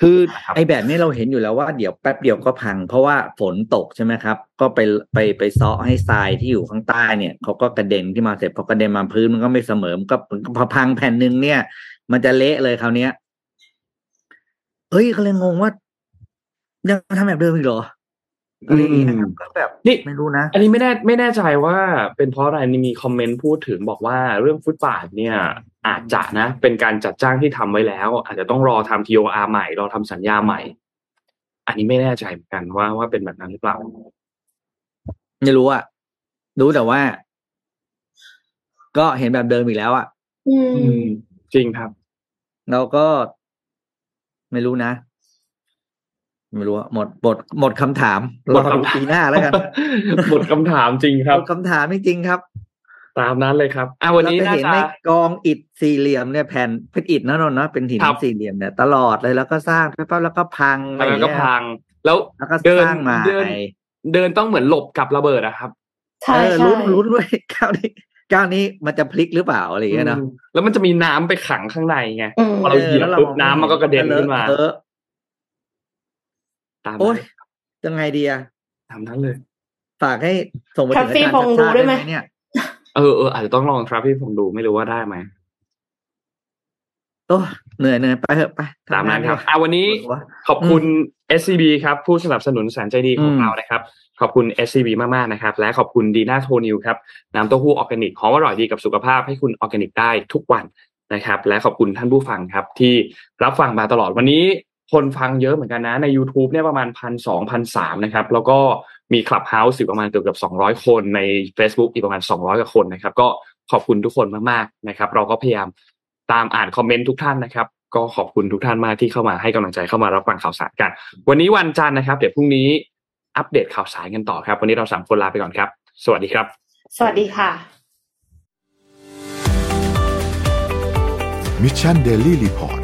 คือ
ครับ
ไอ้แบบนี้เราเห็นอยู่แล้วว่าเดี๋ยวแป๊บเดียวก็พัง เพราะว่าฝนตกใช่ไหมครับ ก็ไปไปไปเซาะให้ทรายที่อยู่ข้างใต้เนี่ยเขาก็กระเด็นที่มาเสร็จพอกระเด็นมาพื้นมันก็ไม่เสมอมันก็พอพังแผ่นหนึ่งเนี่ย มันจะเละเลยคราวเนี้ยเฮ้ยก็เลยงงว่ายังทำแบบเดิมอีกเหรอ อะไรอย่างเงี้ยครับก็แบบ
นี่
ไม่รู้นะ
อันนี้ไม่แน่ไม่แน่ใจว่าเป็นเพราะอะไรนี่มีคอมเมนต์พูดถึงบอกว่าเรื่องฟุตบาทเนี่ย อาจจะนะ เป็นการจัดจ้างที่ทำไว้แล้ว อาจจะต้องรอทำ TOR ใหม่ รอทำสัญญาใหม่ อันนี้ไม่แน่ใจเหมือนกันว่าว่าเป็นแบบนั้นหรือเปล่า
ไม่รู้อะรู้แต่ว่า ก็เห็นแบบเดิมอีกแล้วอะ
อื
อื
ม
มจริงครับ
เราก็ไม่รู้นะ ไม่รู้อะหมดหมดหมดคำถาม
หม
รอ
ด
ดู
คำถาม
ปีหน้าแล้วกัน
หมดคำถามจริงค
ห
รับ
มดคำถามจริงๆครับ
ตามนั้นเลยครับอะวันนี้
เราจะ
น่า
เห็น
จะ
ในกองอิฐสี่เหลี่ยมเนี่ยแผ่นเป็นอิฐนะนนท์นะเป็นหิน
ครับ
สี่เหลี่ยมเนี่ยตลอดเลยแล้วก็สร้างไปปั๊บแล้วก็พังอะไร
แล้วก็
เงี้ย
พัง แล้ว
แล้วก็
เดิน
สร้างใหม่
เดินเดินต้องเหมือนหลบกับระเบิดอะครับ
ใช่
เออ
ใช่
ลุ้นลุ้นด้วยก้าวนี้ก้าวนี้มันจะพลิกหรือเปล่าอะไรอย่างเงี้ยเนาะ
อืมแล้วมันจะมีน้ำไปขังข้างในไง
อืม
พอเราเหยียบ
แล้ว
ปุ๊บน้ำมันก็กระเด็นขึ้นมา
เออ
ตาม
โอ้
นั้น
ยยังไงดีอะ
ตามนั้นเลย
ฝากให้ส่งไปถึงอา
Traffic
จารย์
พงษ์ดู
ชาติ
ได้ไหม
เนี่ย
เออเอออาจจะต้องลองทราพี่ผมดูไม่รู้ว่าได้ไหม
โอ้เหนื่อยเหนื่อยไปเถอะไป
ตามนั้นครับ
ทำง
อะวันนี้
ดีกว่า
ขอบคุณ SCB ครับผู้สนับสนุนแสนใจดีของ
อืม
เรานะครับ ขอบคุณ SCB มากๆนะครับ และขอบคุณดีน่าโทนิวครับน้ำเต้าหู้ออร์แกนิกหอมอร่อยดีกับสุขภาพให้คุณออร์แกนิกได้ทุกวันนะครับ และขอบคุณท่านผู้ฟังครับ ที่รับฟังมาตลอดวันนี้ คนฟังเยอะเหมือนกันนะใน YouTube เนี่ยประมาณพันสองพันสามนะครับ แล้วก็มี Clubhouse อยู่ประมาณเกือบเกือบสองร้อยคนใน Facebook อีกประมาณสองร้อยกว่าคนนะครับ ก็ขอบคุณทุกคนมากๆนะครับ เราก็พยายามตามอ่านคอมเมนต์ทุกท่านนะครับ ก็ขอบคุณทุกท่านมากที่เข้ามาให้กำลังใจเข้ามารับฟังข่าวสารกัน วันนี้วันจันทร์นะครับ เดี๋ยวพรุ่งนี้อัปเดตข่าวสารกันต่อครับ วันนี้เราสามคนลาไปก่อนครับ สวัสดีครับ
สวัสดีค่ะ
Mission Daily Report